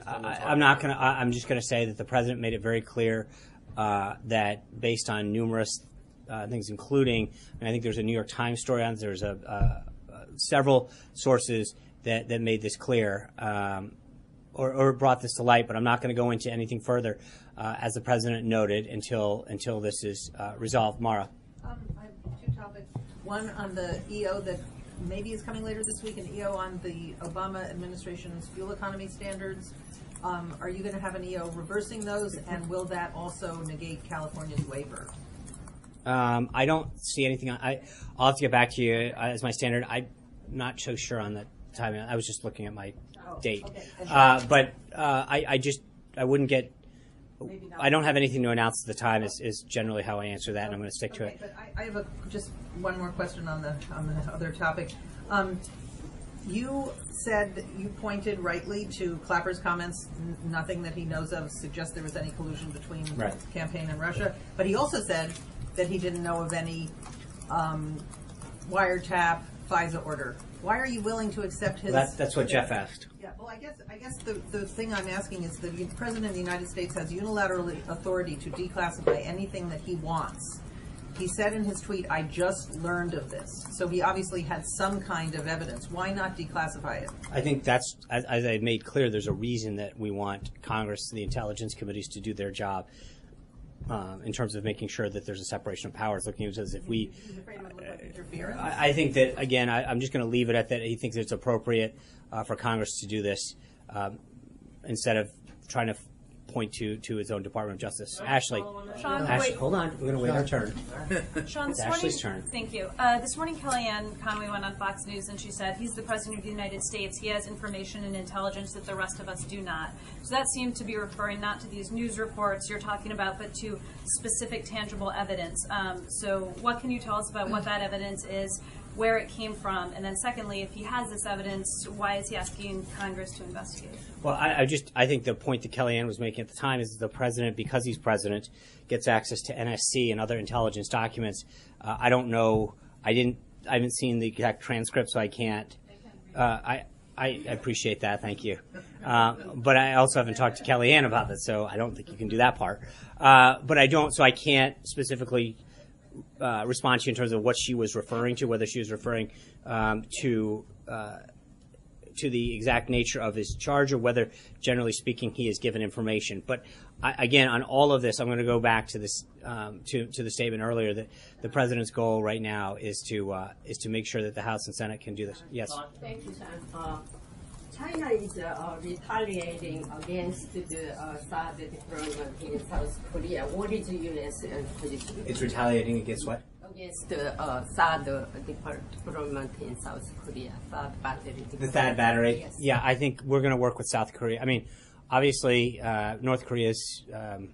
I, I'm not going to. I'm just going to say that the president made it very clear uh, that based on numerous uh, things, including, and I think there's a New York Times story on. this, There's a uh, uh, several sources that that made this clear. Um, or, or brought this to light, but I'm not going to go into anything further, uh, as the president noted, until until this is uh, resolved. Mara. Um, I have two topics. One on the EO that maybe is coming later this week, an EO on the Obama administration's fuel economy standards. Um, are you going to have an EO reversing those, and will that also negate California's waiver? Um, I don't see anything. On, I I'll have to get back to you uh, as my standard. I'm not so sure on the timing. I was just looking at my Oh, date, okay. uh, but uh, I I just I wouldn't get. I don't have anything to announce at the time. Is, is generally how I answer that, and I'm going to stick to Okay, it. but I, I have a, just one more question on the, on the other topic. Um, you said, you pointed rightly to Clapper's comments, N- nothing that he knows of suggests there was any collusion between Right. the campaign and Russia. But he also said that he didn't know of any, um, wiretap FISA order. Why are you willing to accept his? That- that's what Jeff asked. Well, I guess, I guess the, the thing I'm asking is the President of the United States has unilateral authority to declassify anything that he wants. He said in his tweet, I just learned of this. So he obviously had some kind of evidence. Why not declassify it? I think that's as, as I made clear. There's a reason that we want Congress, and the intelligence committees, to do their job. Um, in terms of making sure that there's a separation of powers, looking at it as if we Interference? I, I think that again, I, I'm just going to leave it at that. He thinks it's appropriate uh, for Congress to do this um, instead of trying to point to to his own Department of Justice. Ashley, Sean, Ash- wait. hold on, we're going to wait our turn. Sean, It's this Ashley's morning, turn. Thank you. Uh, this morning, Kellyanne Conway went on Fox News and she said, "He's the president of the United States. He has information and intelligence that the rest of us do not." So that seemed to be referring not to these news reports you're talking about, but to specific, tangible evidence. Um, so, what can you tell us about what that evidence is? Where it came from, and then secondly, if he has this evidence, why is he asking Congress to investigate? Well, I, I just I think the point that Kellyanne was making at the time is the president, because he's president, gets access to NSC and other intelligence documents. Uh, I don't know. I didn't. I haven't seen the exact transcript, so I can't. Uh, I. I appreciate that, thank you. Uh, but I also haven't talked to Kellyanne about this, so I don't think you can do that part. Uh, but I don't, so I can't specifically uh, respond to you in terms of what she was referring to, whether she was referring um, to uh, to the exact nature of his charge or whether, generally speaking, he is given information. But I, again, on all of this, I'm going to go back to this um, to to the statement earlier that the president's goal right now is to uh, is to make sure that the House and Senate can do this. Yes. Thank you, Sam. Uh, China is uh, retaliating against the uh, THAAD deployment in South Korea. What is the U.S. position? It's retaliating against what? Against the uh, THAAD deployment in South Korea, THAAD battery The deployment. THAAD battery. Yes. Yeah, I think we're going to work with South Korea. I mean, obviously, uh, North Korea's um,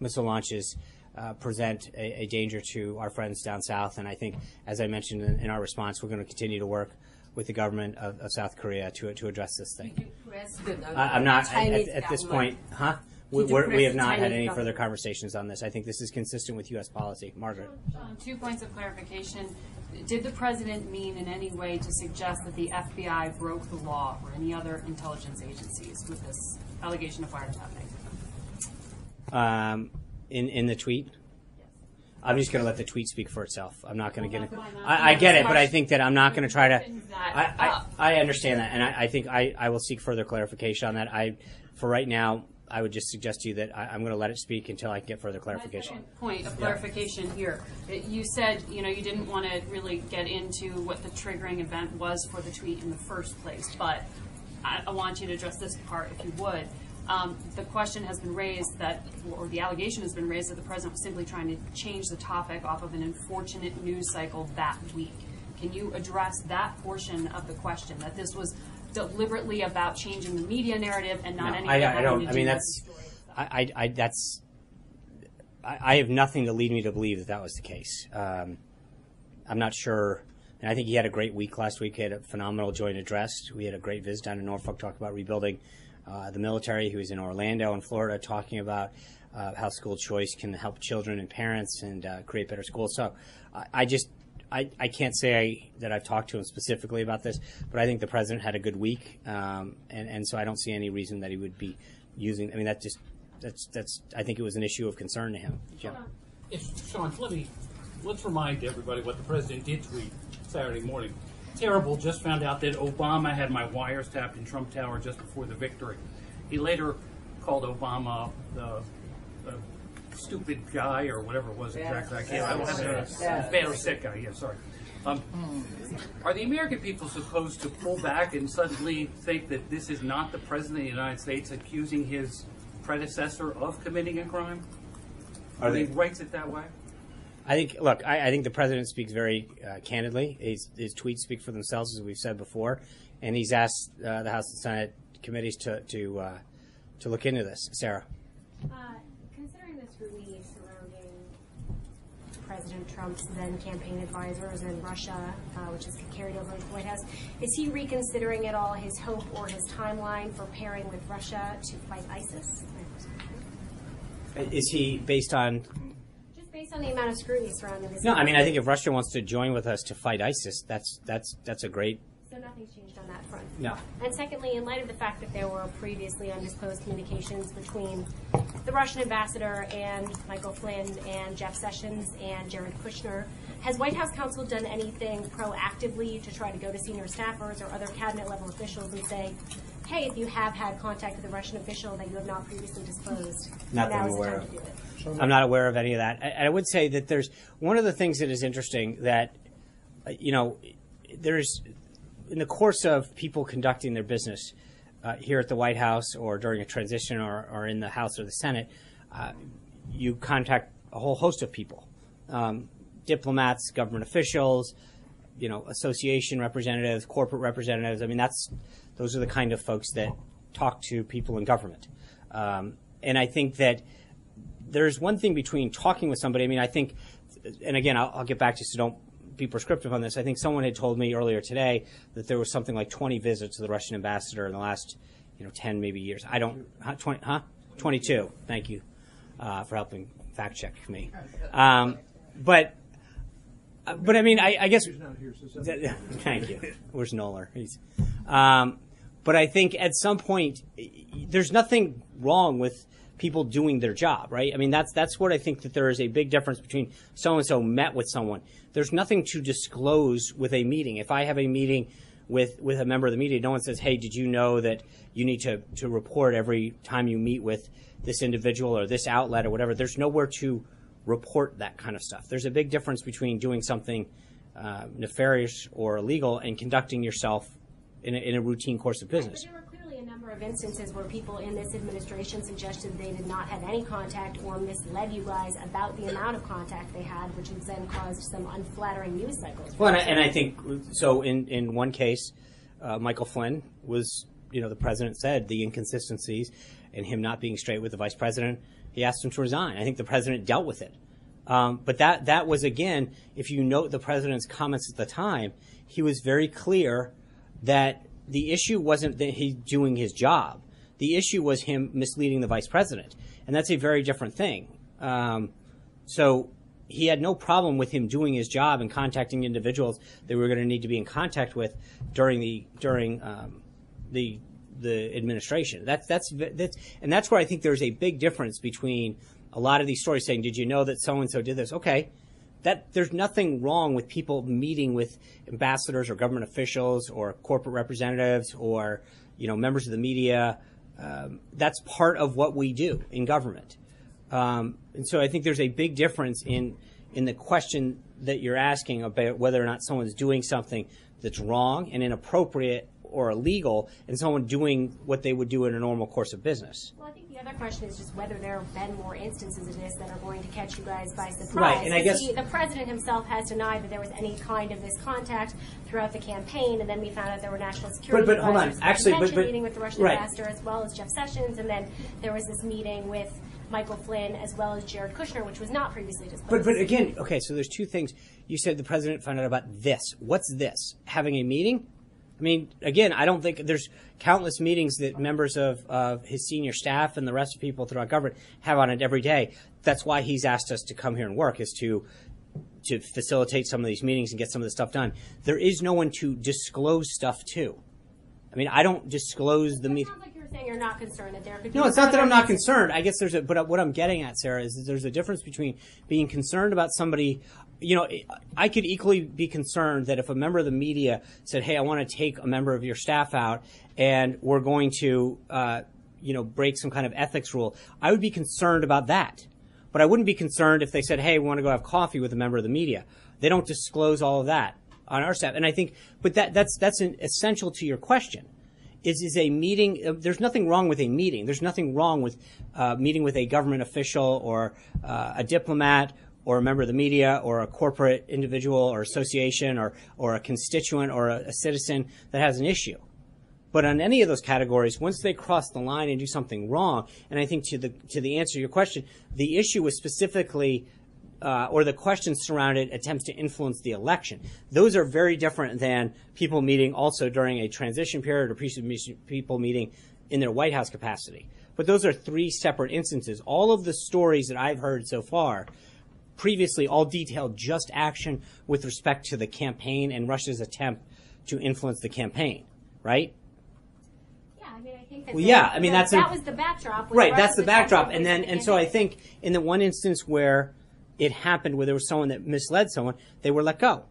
missile launches uh, present a, a danger to our friends down south, and I think, as I mentioned in, in our response, we're going to continue to work with the government of, of South Korea to to address this thing. Press the, uh, I, I'm not at, at this point, huh? We, we're, we press have not had any government? further conversations on this. I think this is consistent with U.S. policy. Margaret. Um, Two points of clarification. Did the president mean in any way to suggest that the FBI broke the law or any other intelligence agencies with this allegation of wiretapping? Um, in in the tweet. I'm just going to let the tweet speak for itself. I'm not going to Well, get it. I'm I, I get it, but I think that I'm not going to try to. I, I. I understand that, and I, I think I, I will seek further clarification on that. I, for right now, I would just suggest to you that I, I'm going to let it speak until I can get further clarification. Point of clarification here. It- You said, you know, you didn't want to really get into what the triggering event was for the tweet in the first place, but I, I want you to address this part if you would. Um, the question has been raised that, or the allegation has been raised that the president was simply trying to change the topic off of an unfortunate news cycle that week. Can you address that portion of the question, that this was deliberately about changing the media narrative and not No, anything I, I don't. to I do mean, that's. I, I, I that's. I, I have nothing to lead me to believe that that was the case. Um, I'm not sure. And I think he had a great week last week. He had a phenomenal joint address. We had a great visit down in Norfolk, talking about rebuilding uh, the military. He was in Orlando in Florida talking about uh, how school choice can help children and parents and uh, create better schools. So I, I just I, I can't say I, that I've talked to him specifically about this, but I think the president had a good week, um, and and so I don't see any reason that he would be using. I mean, that just that's that's I think it was an issue of concern to him. Jim. If, Sean, let me let's remind everybody what the president did tweet Saturday morning. Terrible. Just found out that Obama had my wires tapped in Trump Tower just before the victory. He later called Obama the, the stupid guy or whatever it was exactly. I can't. I don't have it. Yeah. Bad or sick guy. Yeah, sorry. Um, are the American people supposed to pull back and suddenly think that this is not the president of the United States accusing his predecessor of committing a crime? Are When he they- writes it that way? I think. Look, I, I think the president speaks very uh, candidly. His, his tweets speak for themselves, as we've said before, and he's asked uh, the House and Senate committees to to uh, to look into this. Sarah. Scrutiny surrounding President Trump's then campaign advisors in Russia, uh, which is carried over to the White House, is he reconsidering at all his hope or his timeline for pairing with Russia to fight ISIS? Is he based on? Just based on the amount of scrutiny surrounding this. No, I mean I think if Russia wants to join with us to fight ISIS, that's that's that's a great. So nothing's changed on that front. No. And secondly, in light of the fact that there were previously undisclosed communications between the Russian ambassador and Michael Flynn and Jeff Sessions and Jared Kushner, has White House counsel done anything proactively to try to go to senior staffers or other cabinet level officials and say, hey, if you have had contact with a Russian official that you have not previously disclosed, Not now I'm is the time of. to do it? I'm not aware of any of that. I, I would say that there's one of the things that is interesting that, uh, you know, there's in the course of people conducting their business uh, here at the White House or during a transition or, or in the House or the Senate, uh, you contact a whole host of people, um, diplomats, government officials, you know, association representatives, corporate representatives. I mean, that's those are the kind of folks that talk to people in government. Um, and I think that there's one thing between talking with somebody. I mean, I think, and again, I'll, I'll get back to you, so don't be prescriptive on this. I think someone had told me earlier today that there was something like 20 visits to the Russian ambassador in the last, you know, 10 maybe years. I don't, huh, 20, huh? 22. Thank you uh, for helping fact check me. Um, but, uh, but I mean, I, I guess. Thank you. Where's Knoller? He's. Um, but I think at some point, there's nothing wrong with people doing their job, right? I mean, that's that's what I think that there is a big difference between so and so met with someone. There's nothing to disclose with a meeting. If I have a meeting with with a member of the media, no one says, "Hey, did you know that you need to to report every time you meet with this individual or this outlet or whatever?" There's nowhere to report that kind of stuff. There's a big difference between doing something uh, nefarious or illegal and conducting yourself in a, in a routine course of business. Number of instances where people in this administration suggested they did not have any contact or misled you guys about the amount of contact they had, which has then caused some unflattering news cycles. Well, and I, and I think so. In in one case, uh, Michael Flynn was, you know, the president said the inconsistencies and him not being straight with the vice president. He asked him to resign. I think the president dealt with it. Um, but that that was again, if you note the president's comments at the time, he was very clear that the issue wasn't that he's doing his job. The issue was him misleading the vice president, and that's a very different thing. Um, so he had no problem with him doing his job and contacting individuals that we were going to need to be in contact with during the during um, the the administration. That's that's that's and that's where I think there's a big difference between a lot of these stories saying, "Did you know that so and so did this?" Okay, that there's nothing wrong with people meeting with ambassadors or government officials or corporate representatives or you know members of the media. Um, that's part of what we do in government. Um, and so I think there's a big difference in in the question that you're asking about whether or not someone's doing something that's wrong and inappropriate or illegal, and someone doing what they would do in a normal course of business. Well, the other question is just whether there have been more instances of this that are going to catch you guys by surprise. Right, and I guess- He- the president himself has denied that there was any kind of this contact throughout the campaign, and then we found out there were national security but hold on. advisors. Actually, You but- mentioned but- meeting with the Russian right. ambassador as well as Jeff Sessions, and then there was this meeting with Michael Flynn, as well as Jared Kushner, which was not previously disclosed. But but again, okay. So there's two things. You said the president found out about this. What's this? Having a meeting? I mean, again, I don't think there's countless meetings that members of, of his senior staff and the rest of people throughout government have on it every day. That's why he's asked us to come here and work is to to facilitate some of these meetings and get some of this stuff done. There is no one to disclose stuff to. I mean, I don't disclose the meeting. Sounds like you were saying you're not concerned that there could be. No, it's not that I'm not concerned. I guess there's a, but what I'm getting at, Sarah, is that there's a difference between being concerned about somebody. You know, I could equally be concerned that if a member of the media said, "Hey, I want to take a member of your staff out, and we're going to, uh, you know, break some kind of ethics rule," I would be concerned about that. But I wouldn't be concerned if they said, "Hey, we want to go have coffee with a member of the media." They don't disclose all of that on our staff, and I think, but that that's that's essential to your question is is a meeting. Uh, there's nothing wrong with a meeting. There's nothing wrong with uh, meeting with a government official or uh, a diplomat or a member of the media or a corporate individual or association or or a constituent or a, a citizen that has an issue. But on any of those categories, once they cross the line and do something wrong, and I think to the to the answer to your question, the issue was specifically uh, or the questions surrounded attempts to influence the election. Those are very different than people meeting also during a transition period or people meeting in their White House capacity. But those are three separate instances. All of the stories that I've heard so far previously all detailed just action with respect to the campaign and Russia's attempt to influence the campaign, right? Yeah, I mean, I think that Well, they- yeah, I mean, that- that's a- was the backdrop. Right, that's the backdrop. And then, and so I think in the one instance where it happened, where there was someone that misled someone, they were let go.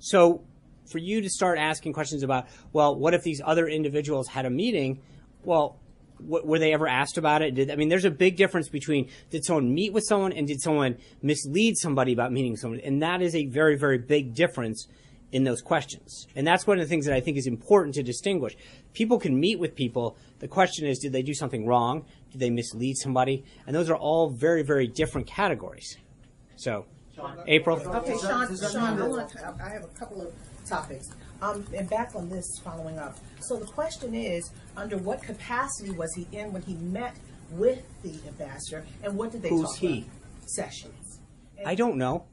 So for you to start asking questions about, well, what if these other individuals had a meeting? Well, w- were they ever asked about it? Did, I mean, there's a big difference between did someone meet with someone and did someone mislead somebody about meeting someone? And that is a very, very big difference in those questions. And that's one of the things that I think is important to distinguish. People can meet with people. The question is, did they do something wrong? Did they mislead somebody? And those are all very, very different categories. So, April? Okay, Sean, Sean, I want to, I have a couple of topics. Um, and back on this, following up. So the question is, under what capacity was he in when he met with the ambassador, and what did they Who's talk he? about? Sessions. I don't know.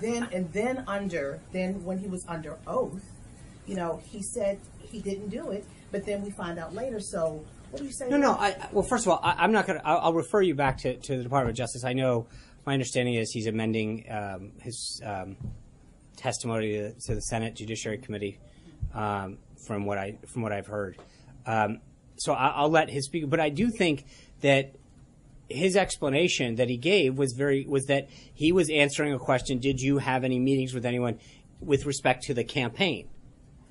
Then and then under then when he was under oath, you know, he said he didn't do it, but then we find out later. So what do you say? No, no. I, well, first of all, I, I'm not going to. I'll, I'll refer you back to, to the Department of Justice. I know my understanding is he's amending um, his um, testimony to, the Senate Judiciary Committee um, from what I from what I've heard. Um, so I, I'll let his speak. But I do think that his explanation that he gave was very was that he was answering a question. Did you have any meetings with anyone with respect to the campaign?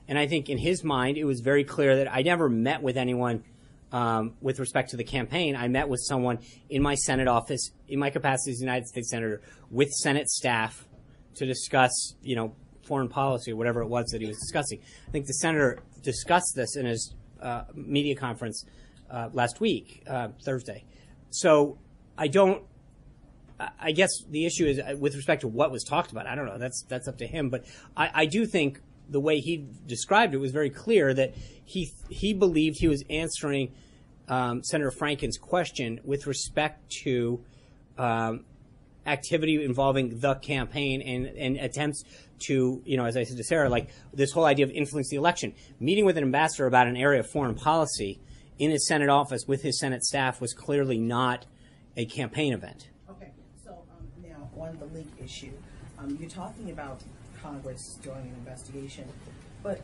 And I think in his mind, it was very clear that I never met with anyone um, with respect to the campaign. I met with someone in my Senate office, in my capacity as United States Senator, with Senate staff to discuss, you know, foreign policy or whatever it was that he was discussing. I think the senator discussed this in his uh, media conference uh, last week, uh, Thursday. So I don't. I- guess the issue is uh, with respect to what was talked about. I don't know. That's that's up to him. But I, I do think the way he described it was very clear that he he believed he was answering um, Senator Franken's question with respect to um, activity involving the campaign and, and attempts to, you know, as I said to Sarah, like this whole idea of influence the election. Meeting with an ambassador about an area of foreign policy in his Senate office with his Senate staff was clearly not a campaign event. Okay, so um, now on the leak issue, um, you're talking about Congress doing an investigation, but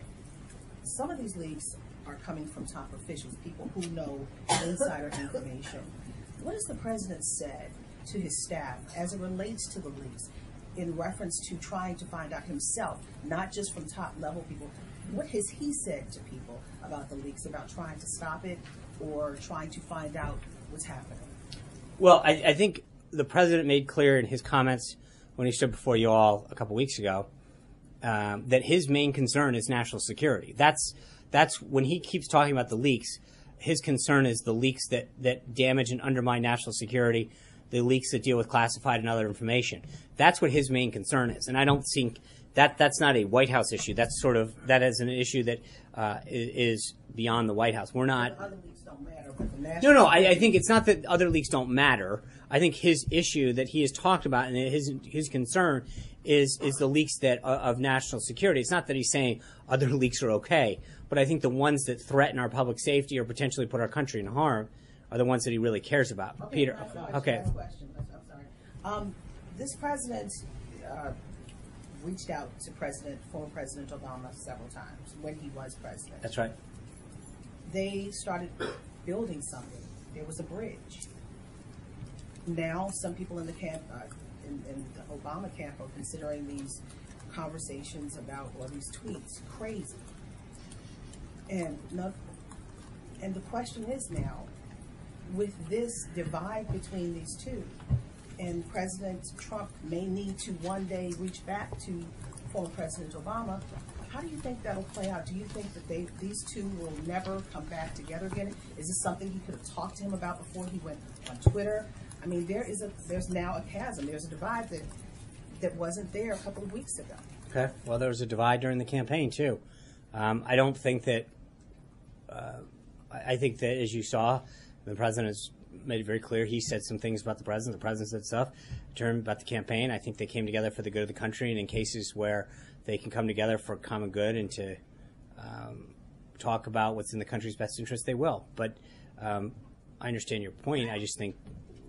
some of these leaks are coming from top officials, people who know insider information. What has the president said to his staff as it relates to the leaks in reference to trying to find out himself, not just from top level people? What has he said to people about the leaks, about trying to stop it or trying to find out what's happening? Well, I, I think the president made clear in his comments when he stood before you all a couple weeks ago um, that his main concern is national security. That's that's when he keeps talking about the leaks. His concern is the leaks that that damage and undermine national security, the leaks that deal with classified and other information. That's what his main concern is, and I don't think that that's not a White House issue. That's sort of that is an issue that uh, is beyond the White House. We're not. Other leaks don't matter, but the No, no. I, I think it's not that other leaks don't matter. I think his issue that he has talked about and his his concern is is the leaks that uh, of national security. It's not that he's saying other leaks are okay, but I think the ones that threaten our public safety or potentially put our country in harm are the ones that he really cares about. Okay, Peter. last- last- Okay. question. I'm sorry. Um, this president uh, reached out to President, former President Obama several times when he was president. That's right. They started building something. There was a bridge. Now, some people in the camp, uh, in, in the Obama camp, are considering these conversations about or these tweets crazy. And not, and the question is now, with this divide between these two, and President Trump may need to one day reach back to former President Obama, how do you think that'll play out? Do you think that they, these two will never come back together again? Is this something he could have talked to him about before he went on Twitter? I mean, there is a, there's now a chasm, there's a divide that, that wasn't there a couple of weeks ago. Okay. Well, there was a divide during the campaign too. Um, I don't think that. Uh, I think that as you saw, the president has made it very clear. He said some things about the president. The president said stuff. Term about the campaign. I think they came together for the good of the country, and in cases where they can come together for common good and to um, talk about what's in the country's best interest, they will. But um, I understand your point. I just think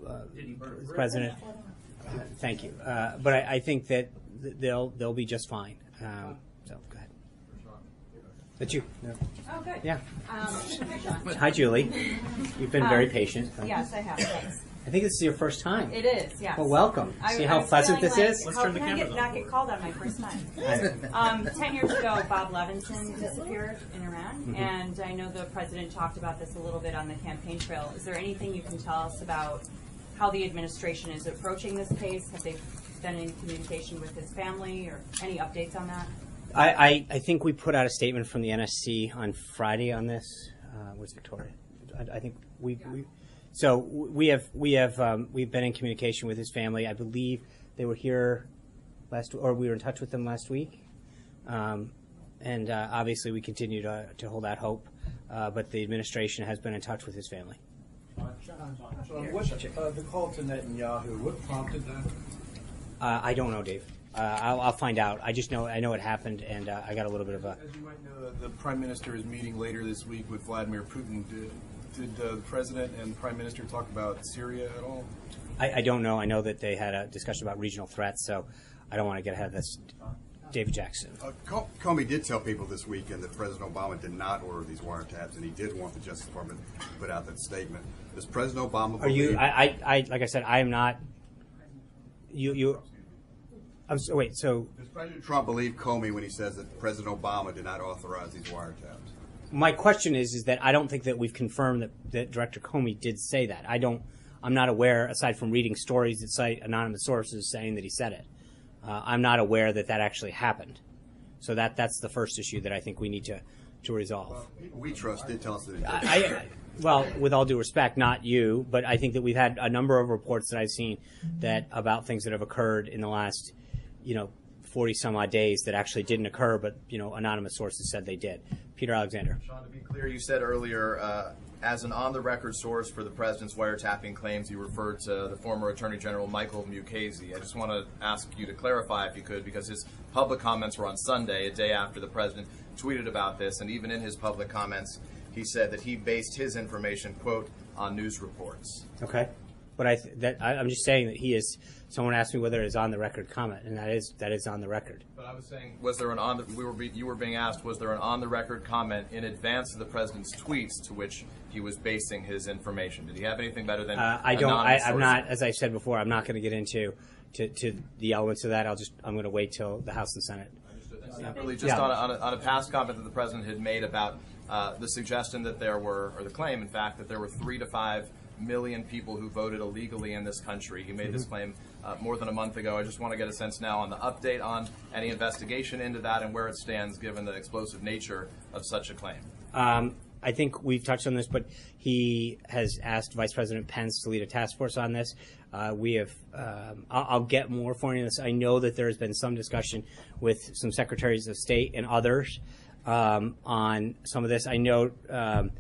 uh, the president. Thank you. Uh, but I, I think that they'll they'll be just fine. Um, so. That's you. No. Oh, good. Yeah. Um, Hi, Julie. You've been very Um, patient. Yes, I have. Thanks. I think this is your first time. It is, yes. Well, welcome. I- See I how was pleasant feeling this like, is? Let's turn the cameras Get, not get called on my first time. um, Ten years ago, Bob Levinson disappeared in Iran, Mhm. and I know the president talked about this a little bit on the campaign trail. Is there anything you can tell us about how the administration is approaching this case? Have they been in communication with his family, or any updates on that? I, I, I think we put out a statement from the NSC on Friday on this. Uh, where's Victoria? I, I think we, we so we have we have um, we've been in communication with his family. I believe they were here last or we were in touch with them last week. Um, and uh, obviously, we continue to, to hold out hope. Uh, but the administration has been in touch with his family. So what, uh, the call to Netanyahu, what prompted that? Uh, I don't know, Dave. Uh, I'll, I'll find out. I just know I know it happened, and uh, I got a little bit of a. As you might know, the Prime Minister is meeting later this week with Vladimir Putin. Did, did uh, the President and the Prime Minister talk about Syria at all? I, I don't know. I know that they had a discussion about regional threats, so I don't want to get ahead of this. David Jackson. Uh, Co- Comey did tell people this weekend that President Obama did not order these wiretaps, and he did want the Justice Department to put out that statement. Does President Obama Are you? I, I, I like I said, I am not. You, you. I'm so, wait. So Does President Trump believe Comey when he says that President Obama did not authorize these wiretaps? my question is, is that I don't think that we've confirmed that, that Director Comey did say that. I don't. I'm not aware, aside from reading stories that cite anonymous sources saying that he said it. Uh, I'm not aware that that actually happened. So that that's the first issue that I think we need to to resolve. We trust did tell us that did. I, I, well, with all due respect, not you, but I think that we've had a number of reports that I've seen that about things that have occurred in the last, you know, 40 some odd days that actually didn't occur, but, you know, anonymous sources said they did. Peter Alexander. Sean, to be clear, you said earlier, uh, as an on-the-record source for the president's wiretapping claims, you referred to the former Attorney General Michael Mukasey. I just want to ask you to clarify, if you could, because his public comments were on Sunday, a day after the president tweeted about this, and even in his public comments, he said that he based his information, quote, on news reports. Okay. But I, th- that, I, I'm just saying that he is, someone asked me whether it is on the record comment, and that is, that is on the record. But I was saying, was there an on the, we were be, you were being asked, was there an on the record comment in advance of the president's tweets to which he was basing his information? Did he have anything better than Uh, I don't. I, I'm not. As I said before, I'm not going to get into to, to the elements of that. I'll just. I'm going to wait till the House and Senate. Separately, just Yeah. on, a, on, a, on a past comment that the president had made about uh, the suggestion that there were, or the claim, in fact, that there were three to five million people who voted illegally in this country. He made this Mhm. claim uh, more than a month ago. I just want to get a sense now on the update on any investigation into that and where it stands, given the explosive nature of such a claim. Um, I think we've touched on this, but he has asked Vice President Pence to lead a task force on this. Uh, we have. Um, I'll, I'll get more for you on this. I know that there has been some discussion with some secretaries of state and others um, on some of this. I know um,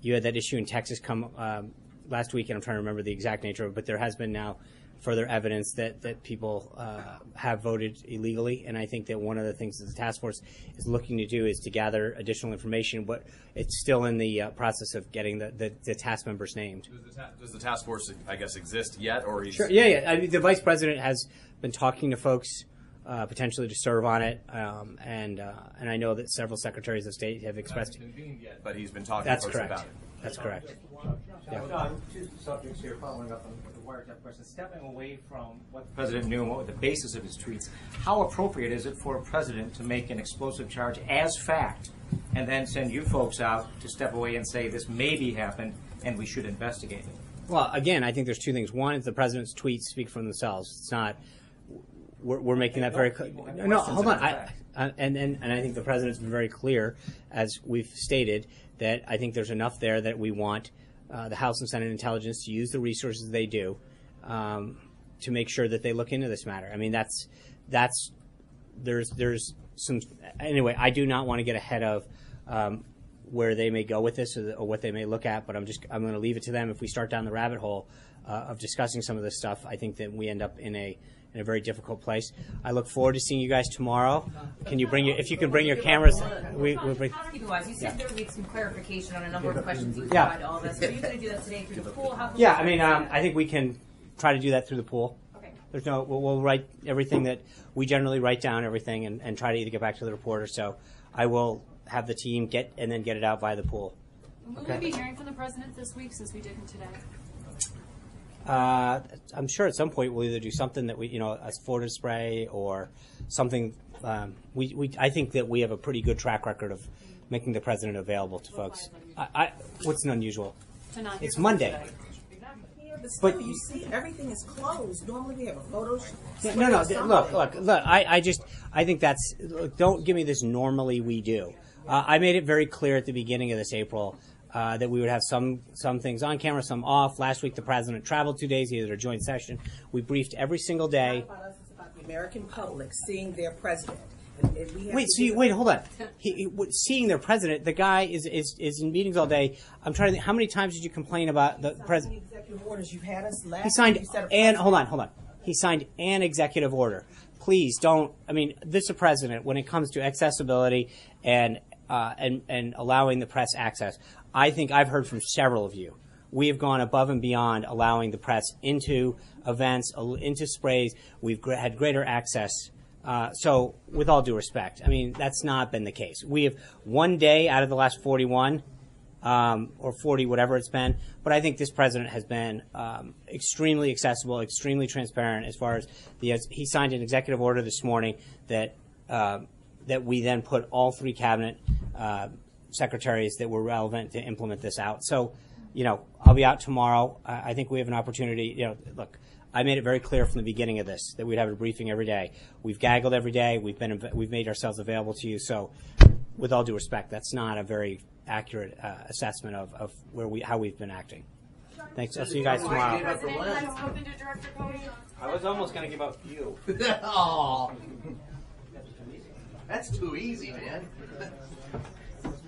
you had that issue in Texas come um, last week, and I'm trying to remember the exact nature of it, but there has been now further evidence that, that people uh, have voted illegally. And I think that one of the things that the task force is looking to do is to gather additional information, but it's still in the uh, process of getting the, the, the task members named. Does the, ta- does the task force, I guess, exist yet, or he's Sure. Yeah, yeah. I mean, the vice president has been talking to folks uh, potentially to serve on it, um, and uh, and I know that several secretaries of state have expressed. Convened yet, but he's been talking That's correct. about it. That's correct. Yeah. Don, two subjects here following up on the wiretap question. Stepping away from what the president knew and what the basis of his tweets, how appropriate is it for a president to make an explosive charge as fact and then send you folks out to step away and say this maybe happened and we should investigate it? Well, again, I think there's two things. One is the president's tweets speak for themselves. It's not. We're, we're making that very clear. No, hold on. I. I, and, and and I think the president's been very clear, as we've stated, that I think there's enough there that we want uh, the House and Senate intelligence to use the resources they do um, to make sure that they look into this matter. I mean, that's that's there's there's some anyway. I do not want to get ahead of um, where they may go with this or, the, or what they may look at, but I'm just I'm going to leave it to them. If we start down the rabbit hole uh, of discussing some of this stuff, I think that we end up in a in a very difficult place. I look forward to seeing you guys tomorrow. Can you bring your if you can bring your cameras? We, we'll bring, Housekeeping wise, you said there would be some clarification on a number of questions you Yeah. provided all this. Are you going to do that today through the pool? How can Yeah, I mean, um. I think we can try to do that through the pool. Okay. There's no, we'll, we'll write everything that we generally write down everything and, and try to either get back to the reporter. So I will have the team get and then get it out via the pool. Will Okay. we be hearing from the president this week since we didn't today? Uh, I'm sure at some point we'll either do something that we, you know, a Florida spray or something. Um, we, we, I think that we have a pretty good track record of making the president available to folks. I, I, what's unusual? To It's Monday. today. Yeah, but But you see, everything is closed. Normally we have a photo. sh- shoot no, no. or th- Look, look, look. I, I just, I think that's. Look, don't give me this. Normally, we do. Uh, I made it very clear at the beginning of this April uh, that we would have some some things on camera, some off. Last week, the president traveled two days. He had a joint session. We briefed every single day. About us, it's about the American public seeing their president. And, and we have Wait, to you, wait, hold on. He, he, seeing their president, the guy is, is is in meetings all day. I'm trying to think. How many times did you complain about the president? Executive orders. You've had us last. He signed week, you said a and hold on, hold on. He signed an executive order. Please don't. I mean, this is a president when it comes to accessibility and uh, and and allowing the press access. I think I've heard from several of you. We have gone above and beyond allowing the press into events, into sprays. We've had greater access. Uh, so, with all due respect, I mean that's not been the case. We have one day out of the last 41 um, or 40, whatever it's been. But I think this president has been um, extremely accessible, extremely transparent as far as the. He signed an executive order this morning that uh, that we then put all three cabinet uh, secretaries that were relevant to implement this out. So, you know, I'll be out tomorrow. I I think we have an opportunity. You know, look. I made it very clear from the beginning of this that we'd have a briefing every day. We've gaggled every day. We've been we've made ourselves available to you. So, with all due respect, that's not a very accurate uh, assessment of, of where we how we've been acting. Thanks. I'll see you guys tomorrow. President has spoken to Director Comey. I was almost going to give up you. Aw. That's too easy, man. You don't want to do it.